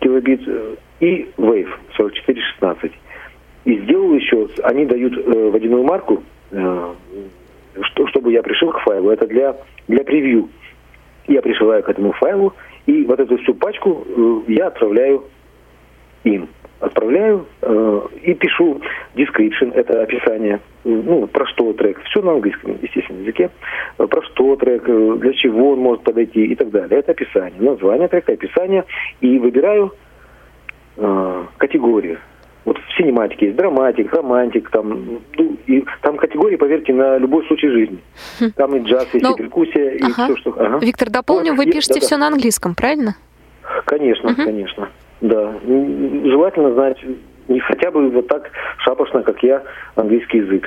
килобит э, и Wave 4416. И сделал еще, они дают э, водяную марку, э, что, чтобы я пришил к файлу. Это для, для превью. Я пришиваю к этому файлу, и вот эту всю пачку э, я отправляю им отправляю э, и пишу description, это описание, ну, про что трек, все на английском, естественно, языке, про что трек, э, для чего он может подойти и так далее. Это описание, название трека, описание, и выбираю э, категорию. Вот в синематике есть драматик, романтик, там, ну, и там категории, поверьте, на любой случай жизни. Хм. Там и джаз, есть, Но... и перкуссия, и ага. все, что... Ага. Виктор, дополню, вы пишете да, все да. на английском, правильно? Конечно, угу. конечно. Да. Желательно знать не хотя бы вот так шапошно, как я, английский язык.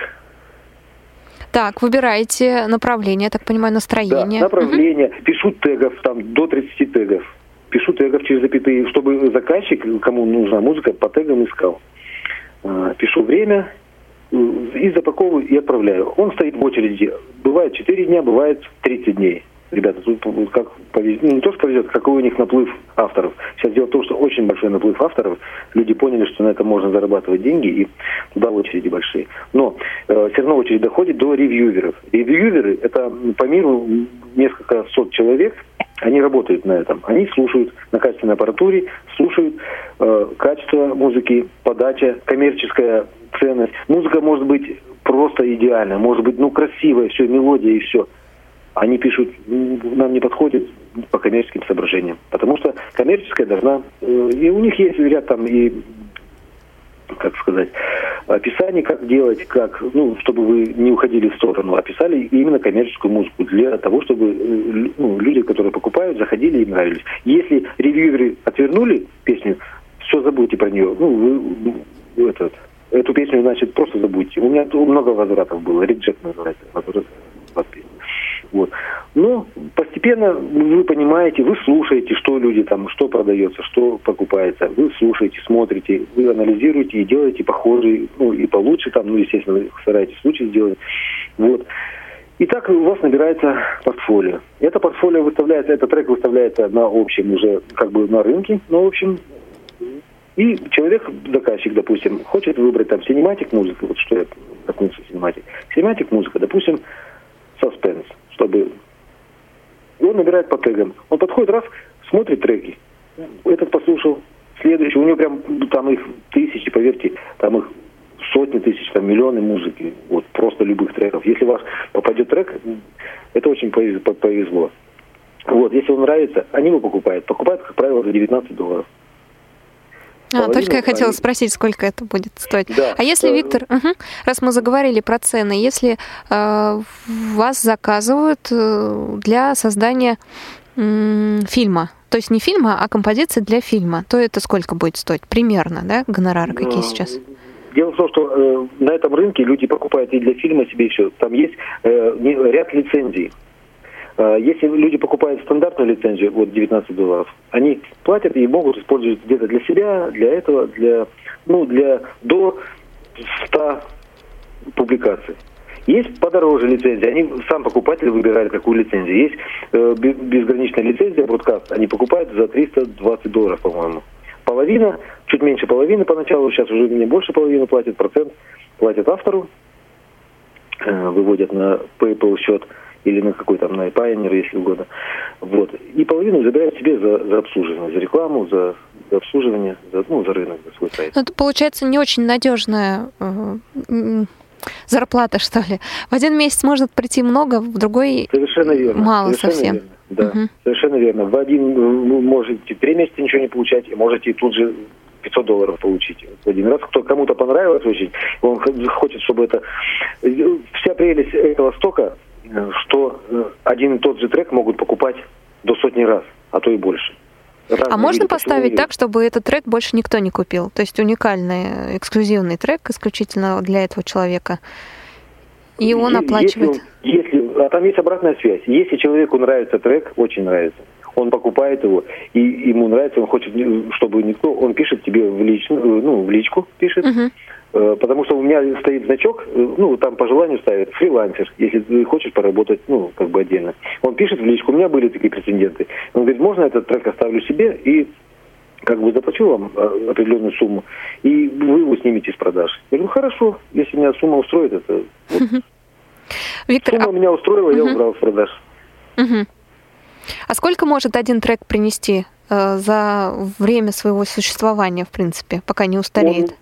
Так, выбираете направление, я так понимаю, настроение. Да, направление. Угу. Пишу тегов, там, до 30 тегов. Пишу тегов через запятые, чтобы заказчик, кому нужна музыка, по тегам искал. А, пишу время и запаковываю и отправляю. Он стоит в очереди. Бывает 4 дня, бывает 30 дней ребята, тут как повезет, ну, не то, что повезет, какой у них наплыв авторов. Сейчас дело в том, что очень большой наплыв авторов. Люди поняли, что на этом можно зарабатывать деньги, и туда очереди большие. Но э, все равно очередь доходит до ревьюверов. Ревьюверы – это по миру несколько сот человек, они работают на этом. Они слушают на качественной аппаратуре, слушают э, качество музыки, подача, коммерческая ценность. Музыка может быть просто идеальная, может быть, ну, красивая, все, мелодия и все – они пишут, нам не подходит по коммерческим соображениям. Потому что коммерческая должна... Э, и у них есть ряд там и как сказать, описание, как делать, как, ну, чтобы вы не уходили в сторону, описали именно коммерческую музыку для того, чтобы э, ну, люди, которые покупают, заходили и нравились. Если ревьюеры отвернули песню, все забудьте про нее. Ну, вы этот, эту песню, значит, просто забудьте. У меня много возвратов было. Реджект называется. Возврат, вот. Но постепенно вы понимаете, вы слушаете, что люди там, что продается, что покупается. Вы слушаете, смотрите, вы анализируете и делаете похожие, ну и получше там, ну естественно, стараетесь лучше сделать. Вот. И так у вас набирается портфолио. Это портфолио выставляется, этот трек выставляется на общем уже как бы на рынке, на общем. И человек, заказчик, допустим, хочет выбрать там cinematic музыку, вот что я коснулся cinematic. Cinematic музыка, допустим, саспенс чтобы... И он набирает по тегам. Он подходит раз, смотрит треки. Этот послушал, следующий, у него прям там их тысячи, поверьте, там их сотни тысяч, там миллионы музыки, вот просто любых треков. Если у вас попадет трек, это очень повезло. Вот, если он нравится, они его покупают. Покупают, как правило, за 19 долларов. А, только я хотела спросить, сколько это будет стоить. Да. А если, Виктор, угу, раз мы заговорили про цены, если э, вас заказывают э, для создания э, фильма, то есть не фильма, а композиции для фильма, то это сколько будет стоить? Примерно, да, гонорары какие ну, сейчас? Дело в том, что э, на этом рынке люди покупают и для фильма себе еще. Там есть э, ряд лицензий. Э, если люди покупают стандартную лицензию, вот 19 долларов, они платят и могут использовать где-то для себя, для этого, для, ну, для до 100 публикаций. Есть подороже лицензии, они сам покупатель выбирает, какую лицензию. Есть э, безграничная лицензия, бродкаст, они покупают за 320 долларов, по-моему. Половина, чуть меньше половины поначалу, сейчас уже мне больше половины платят, процент платят автору, э, выводят на PayPal счет или на какой там, на Pioneer, если угодно. Вот. И половину забирают себе за, за обслуживание, за рекламу, за, за обслуживание, за, ну, за рынок, за свой сайт. Ну, это получается не очень надежная э, зарплата, что ли. В один месяц может прийти много, в другой Совершенно верно. мало Совершенно совсем. Верно. Да, угу. совершенно верно. В один вы можете три месяца ничего не получать, и можете тут же 500 долларов получить один раз. Кто кому-то понравилось очень, он хочет, чтобы это... Вся прелесть этого стока Э, что э, один и тот же трек могут покупать до сотни раз, а то и больше. Разные а можно поставить так, чтобы этот трек больше никто не купил? То есть уникальный, эксклюзивный трек исключительно для этого человека. И он оплачивает. Если, если, а там есть обратная связь. Если человеку нравится трек, очень нравится, он покупает его, и ему нравится, он хочет, чтобы никто, он пишет тебе в, личную, ну, в личку, пишет, uh-huh. Э, потому что у меня стоит значок, э, ну, там по желанию ставит фрилансер, если ты хочешь поработать, ну, как бы отдельно. Он пишет в личку, у меня были такие прецеденты. Он говорит, можно этот трек оставлю себе и как бы заплачу вам э, определенную сумму, и вы его снимете с продаж. Я говорю, хорошо, если меня сумма устроит, это... Вот. Виктор, сумма а... меня устроила, я убрал с продаж. А сколько может один трек принести э, за время своего существования, в принципе, пока не устареет? Он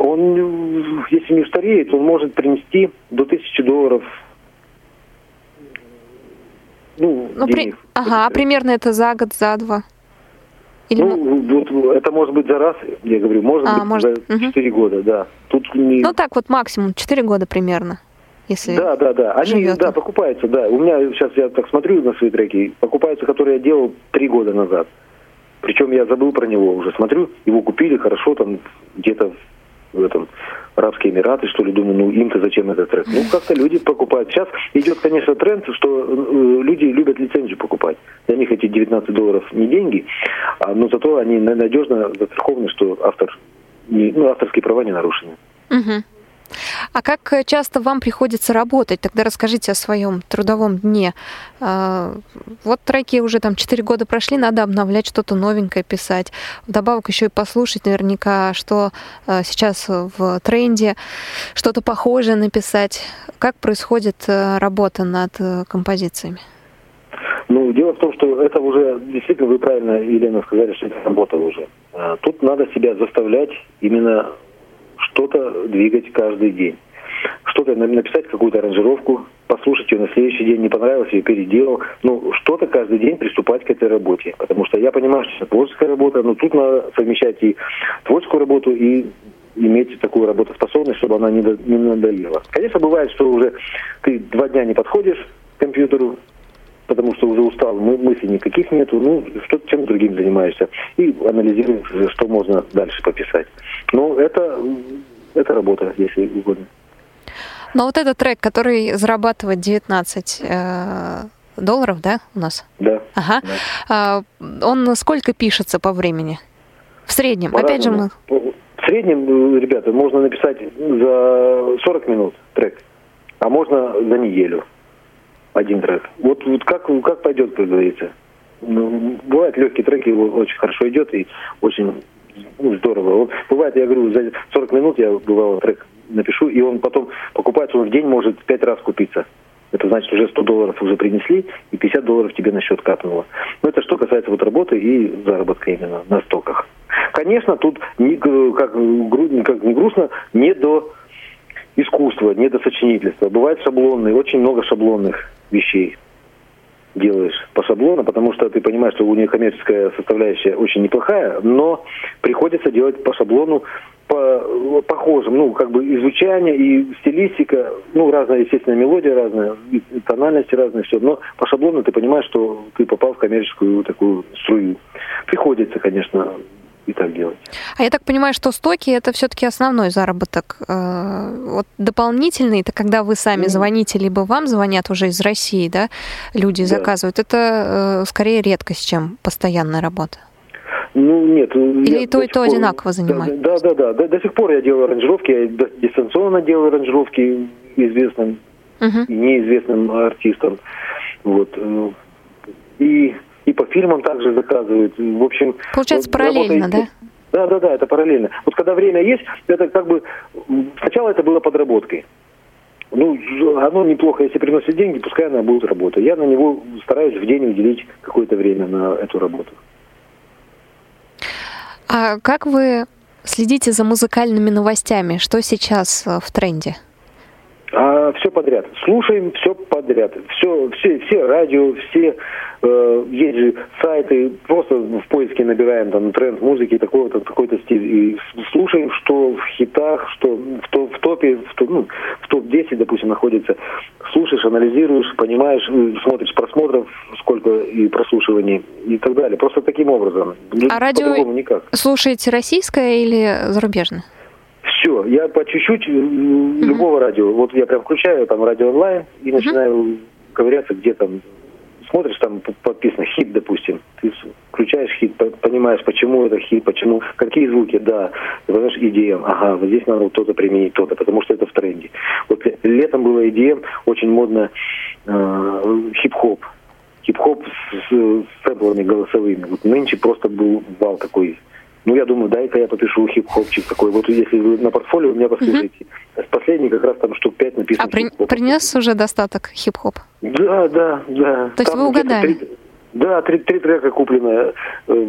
он, если не устареет, он может принести до тысячи долларов ну, ну денег. При... Ага, а примерно это за год, за два? Или... Ну, вот, это может быть за раз, я говорю, может а, быть может... за четыре угу. года, да. Тут не... Ну так вот максимум четыре года примерно. Если да, да, да. Они, живет. да, покупаются, да. У меня сейчас я так смотрю на свои треки, покупаются, которые я делал три года назад. Причем я забыл про него уже. Смотрю, его купили хорошо, там где-то в этом Арабские Эмираты, что ли, думаю, ну им-то зачем этот трек? Ну, как-то люди покупают. Сейчас идет, конечно, тренд, что э, люди любят лицензию покупать. Для них эти 19 долларов не деньги, а, но зато они надежно застрахованы, что автор, ну, авторские права не нарушены. Угу. А как часто вам приходится работать? Тогда расскажите о своем трудовом дне. А, вот треки уже там 4 года прошли, надо обновлять что-то новенькое писать. Вдобавок еще и послушать наверняка, что а, сейчас в тренде, что-то похожее написать. Как происходит а, работа над композициями? Ну, дело в том, что это уже, действительно, вы правильно, Елена, сказали, что это работа уже. Тут надо себя заставлять именно что-то двигать каждый день. Что-то написать какую-то аранжировку, послушать ее на следующий день, не понравилось, ее переделал. Ну, что-то каждый день приступать к этой работе. Потому что я понимаю, что это творческая работа, но тут надо совмещать и творческую работу, и иметь такую работоспособность, чтобы она не, не надоела. Конечно, бывает, что уже ты два дня не подходишь к компьютеру, потому что уже устал, мы, мыслей никаких нету, ну, что чем другим занимаешься, и анализируешь, что можно дальше пописать. Ну, это, это работа, если угодно. Но вот этот трек, который зарабатывает 19 э, долларов, да, у нас? Да. Ага. Да. А, он сколько пишется по времени? В среднем, по опять же мы... В среднем, э, ребята, можно написать за 40 минут трек, а можно за неделю один трек. Вот, вот как, как пойдет, как говорится. Ну, бывают легкие треки, очень хорошо идет и очень ну, здорово. Бывает, я говорю, за 40 минут я бывало трек напишу, и он потом покупается, он в день может пять раз купиться. Это значит, уже 100 долларов уже принесли, и 50 долларов тебе на счет капнуло. Но это что касается вот работы и заработка именно на стоках. Конечно, тут, не, как, как не грустно, не до искусства, не до сочинительства. Бывают шаблонные, очень много шаблонных вещей делаешь по шаблону, потому что ты понимаешь, что у нее коммерческая составляющая очень неплохая, но приходится делать по шаблону по похожим, ну, как бы и звучание, и стилистика, ну, разная, естественно, мелодия разная, и тональности разные, все. Но по шаблону ты понимаешь, что ты попал в коммерческую такую струю. Приходится, конечно, и так делать. А я так понимаю, что стоки это все-таки основной заработок. Э, вот дополнительный, это когда вы сами mm. звоните, либо вам звонят уже из России, да, люди да. заказывают. Это э, скорее редкость, чем постоянная работа. Ну, нет. Или и то, и то пор... одинаково занимает? Да, да, да. До, до сих пор я делаю аранжировки, я дистанционно делаю аранжировки известным uh-huh. и неизвестным артистам. Вот. Э, и, и по фильмам также заказывают. В общем... Получается, параллельно, работает... да? Да, да, да, это параллельно. Вот когда время есть, это как бы... Сначала это было подработкой. Ну, оно неплохо, если приносит деньги, пускай она будет работать. Я на него стараюсь в день уделить какое-то время на эту работу. А как вы следите за музыкальными новостями? Что сейчас э, в тренде? А, все подряд. Слушаем все подряд. Все, все, все радио, все э, есть же сайты, просто в поиске набираем там тренд музыки такого-то, такой-то стиль. И слушаем, что в хитах, что в, топ, в топе, в, топ, ну, в топ-10, допустим, находится. Слушаешь, анализируешь, понимаешь, э, смотришь просмотров, сколько и прослушиваний и так далее. Просто таким образом. А радио никак. слушаете российское или зарубежное? Все, я по чуть-чуть uh-huh. любого радио. Вот я прям включаю там радио онлайн и uh-huh. начинаю ковыряться, где там смотришь, там подписано хит, допустим. Ты включаешь хит, понимаешь, почему это хит, почему, какие звуки, да. Ты понимаешь, EDM, ага, вот здесь надо то-то применить, то-то, потому что это в тренде. Вот летом было EDM, очень модно э, хип-хоп. Хип-хоп с, с сэмплами голосовыми. Вот нынче просто был вал такой ну, я думаю, дай-ка я попишу хип-хопчик такой. Вот если вы на портфолио, у меня послушайте. Угу. Последний как раз там штук пять написано. А при, принес уже достаток хип-хоп? Да, да, да. То есть там вы угадали? Да, три, три трека куплено э,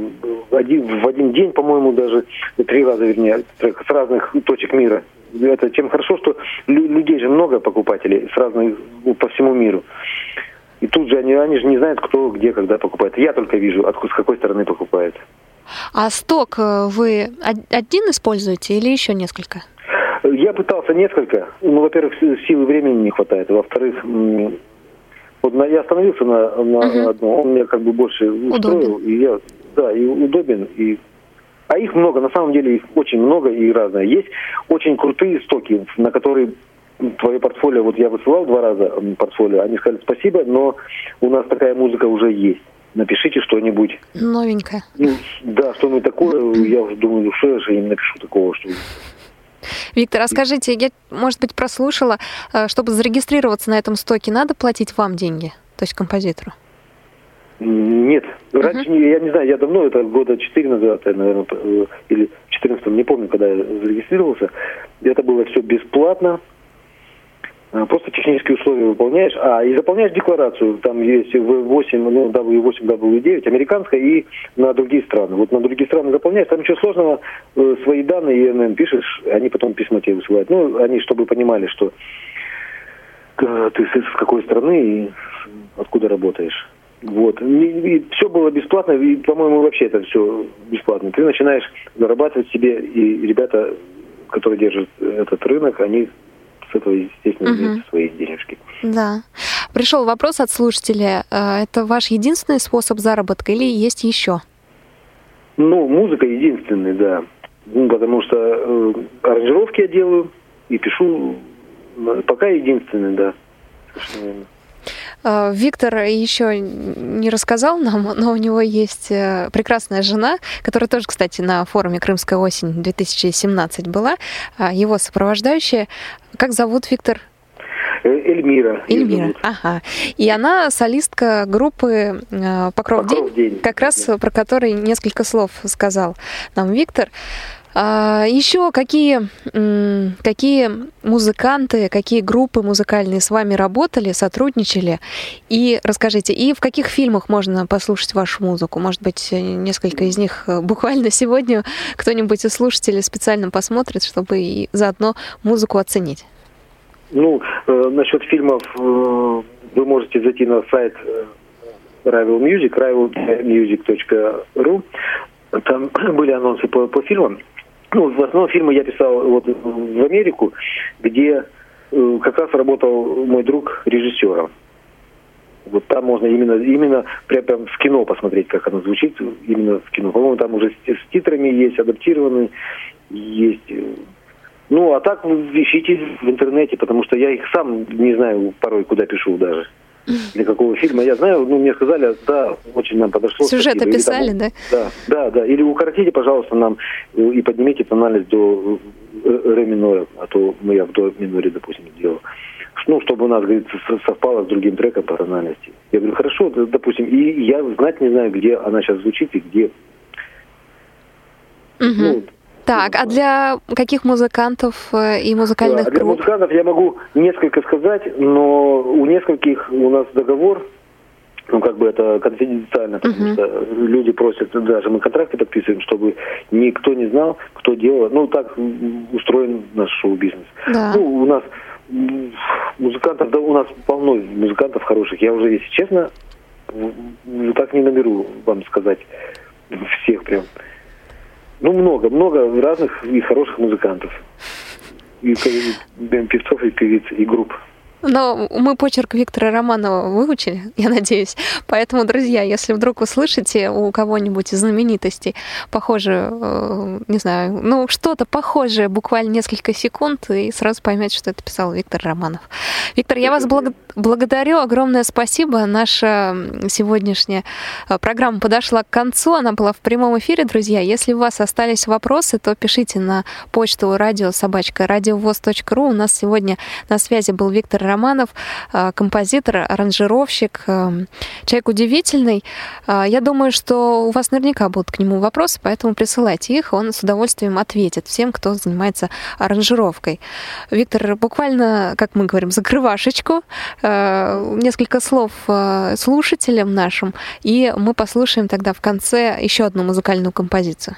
один, в один день, по-моему, даже три раза, вернее, трек с разных точек мира. Это чем хорошо, что людей же много покупателей с разных ну, по всему миру. И тут же они, они же не знают, кто где, когда покупает. Я только вижу, откуда, с какой стороны покупает. А сток э, вы один используете или еще несколько? Я пытался несколько. Ну, во-первых, силы времени не хватает. Во-вторых, вот на, я остановился на, на угу. одном, он меня как бы больше устроил. Удобен. И я, да, и удобен. И, а их много, на самом деле их очень много и разное. Есть очень крутые стоки, на которые твое портфолио, вот я высылал два раза портфолио, они сказали спасибо, но у нас такая музыка уже есть напишите что-нибудь. Новенькое. Ну, да, что-нибудь такое. Я уже думаю, ну что я же им напишу такого, что... Виктор, а скажите, я, может быть, прослушала, э, чтобы зарегистрироваться на этом стоке, надо платить вам деньги, то есть композитору? Нет. Раньше, uh-huh. я не знаю, я давно, это года 4 назад, наверное, э, или в 14 не помню, когда я зарегистрировался. Это было все бесплатно. А, просто технические условия выполняешь. А, и заполняешь декларацию. Там есть V8, ну, W8, W9, американская и на другие страны. Вот на другие страны заполняешь, там ничего сложного, э, свои данные ИНН пишешь, они потом письма тебе высылают. Ну, они, чтобы понимали, что э, ты с какой страны и откуда работаешь. Вот. И, и все было бесплатно, и, по-моему, вообще это все бесплатно. Ты начинаешь зарабатывать себе, и ребята, которые держат этот рынок, они с этого, естественно, угу. имеют свои денежки. Да. Пришел вопрос от слушателя. Э, это ваш единственный способ заработка или есть еще? Ну, музыка единственный, да. Ну, потому что э, аранжировки я делаю и пишу. Пока единственный, да. Совершенно Виктор еще не рассказал нам, но у него есть э, прекрасная жена, которая тоже, кстати, на форуме «Крымская осень» 2017 была, а, его сопровождающая. Как зовут Виктор? Э, Эльмира. Эльмира, ага. И она солистка группы «Покров, Покров день», день, как раз про который несколько слов сказал нам Виктор. А, еще какие, какие музыканты, какие группы музыкальные с вами работали, сотрудничали? И расскажите, и в каких фильмах можно послушать вашу музыку? Может быть, несколько из них э, буквально сегодня кто-нибудь из слушателей специально посмотрит, чтобы и заодно музыку оценить? Ну, э, насчет фильмов э, вы можете зайти на сайт э, Rival Music, rivalmusic.ru. Там были анонсы по, по фильмам. Ну, в основном фильмы я писал вот в Америку, где э, как раз работал мой друг режиссером. Вот там можно именно, именно прям, в кино посмотреть, как оно звучит, именно в кино. По-моему, там уже с, с титрами есть, адаптированный, есть. Э, ну, а так ищите в интернете, потому что я их сам не знаю порой, куда пишу даже для какого фильма. Я знаю, ну, мне сказали, да, очень нам подошло. Сюжет спасибо. описали, там, да? Да, да, да. Или укоротите, пожалуйста, нам и поднимите тональность до э, ре минора, а то мы я в до миноре, допустим, сделал. Ну, чтобы у нас, говорится, совпало с другим треком по тональности. Я говорю, хорошо, допустим, и я знать не знаю, где она сейчас звучит и где. Угу. Ну, так, а для каких музыкантов э, и музыкальных а для групп? Для музыкантов я могу несколько сказать, но у нескольких у нас договор, ну, как бы это конфиденциально, потому uh-huh. что люди просят, даже мы контракты подписываем, чтобы никто не знал, кто делал. Ну, так устроен наш шоу-бизнес. Да. Ну, у нас музыкантов, да, у нас полно музыкантов хороших. Я уже, если честно, так не наберу вам сказать всех прям. Ну, много, много разных и хороших музыкантов. И, певцов, и певиц, и групп. Но мы почерк Виктора Романова выучили, я надеюсь. Поэтому, друзья, если вдруг вы слышите у кого-нибудь из знаменитостей похожее, э, не знаю, ну что-то похожее, буквально несколько секунд, и сразу поймете, что это писал Виктор Романов. Виктор, я вас благ... благодарю, огромное спасибо. Наша сегодняшняя э, программа подошла к концу, она была в прямом эфире, друзья. Если у вас остались вопросы, то пишите на почту радиособачка радиовоз.ру. У нас сегодня на связи был Виктор Романов, э, композитор, аранжировщик, э, человек удивительный. Э, я думаю, что у вас наверняка будут к нему вопросы, поэтому присылайте их, он с удовольствием ответит всем, кто занимается аранжировкой. Виктор, буквально, как мы говорим, закрывашечку, несколько слов слушателям нашим, и мы послушаем тогда в конце еще одну музыкальную композицию.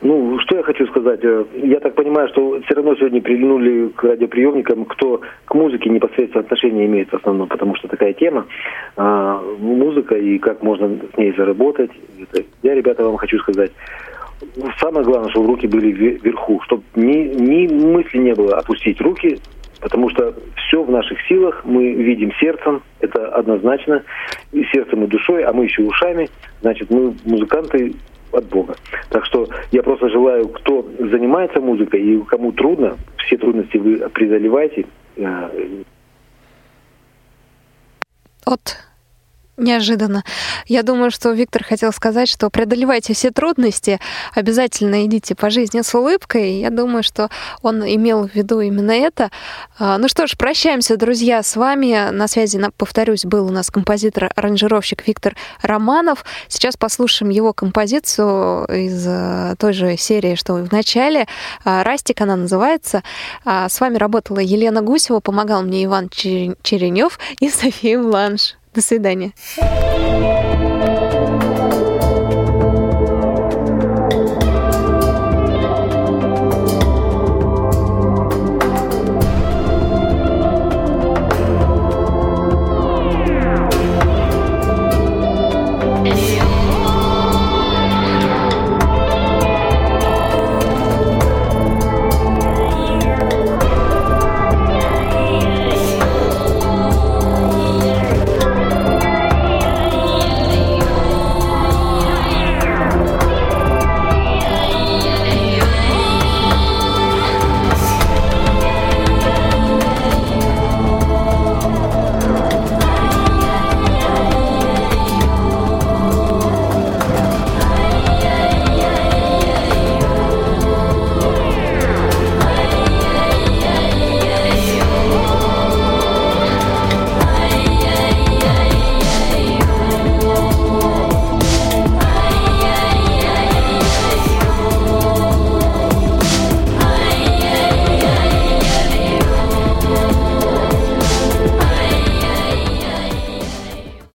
Ну, что я хочу сказать. Э, я так понимаю, что все равно сегодня прильнули к радиоприемникам, кто к музыке непосредственно отношение имеет в основном, потому что такая тема. А, музыка и как можно с ней заработать. Я, ребята, вам хочу сказать, самое главное, чтобы руки были вверху, чтобы ни, ни мысли не было опустить руки, потому что все в наших силах, мы видим сердцем, это однозначно, и сердцем, и душой, а мы еще ушами, значит, мы музыканты от Бога. Так что я просто желаю, кто занимается музыкой и кому трудно, все трудности вы преодолеваете. Э, от Неожиданно. Я думаю, что Виктор хотел сказать, что преодолевайте все трудности, обязательно идите по жизни с улыбкой. Я думаю, что он имел в виду именно это. А, ну что ж, прощаемся, друзья, с вами. На связи, повторюсь, был у нас композитор-аранжировщик Виктор Романов. Сейчас послушаем его композицию из э, той же серии, что и в начале. А, «Растик» она называется. А, с вами работала Елена Гусева, помогал мне Иван Черенев и София Бланш. До свидания.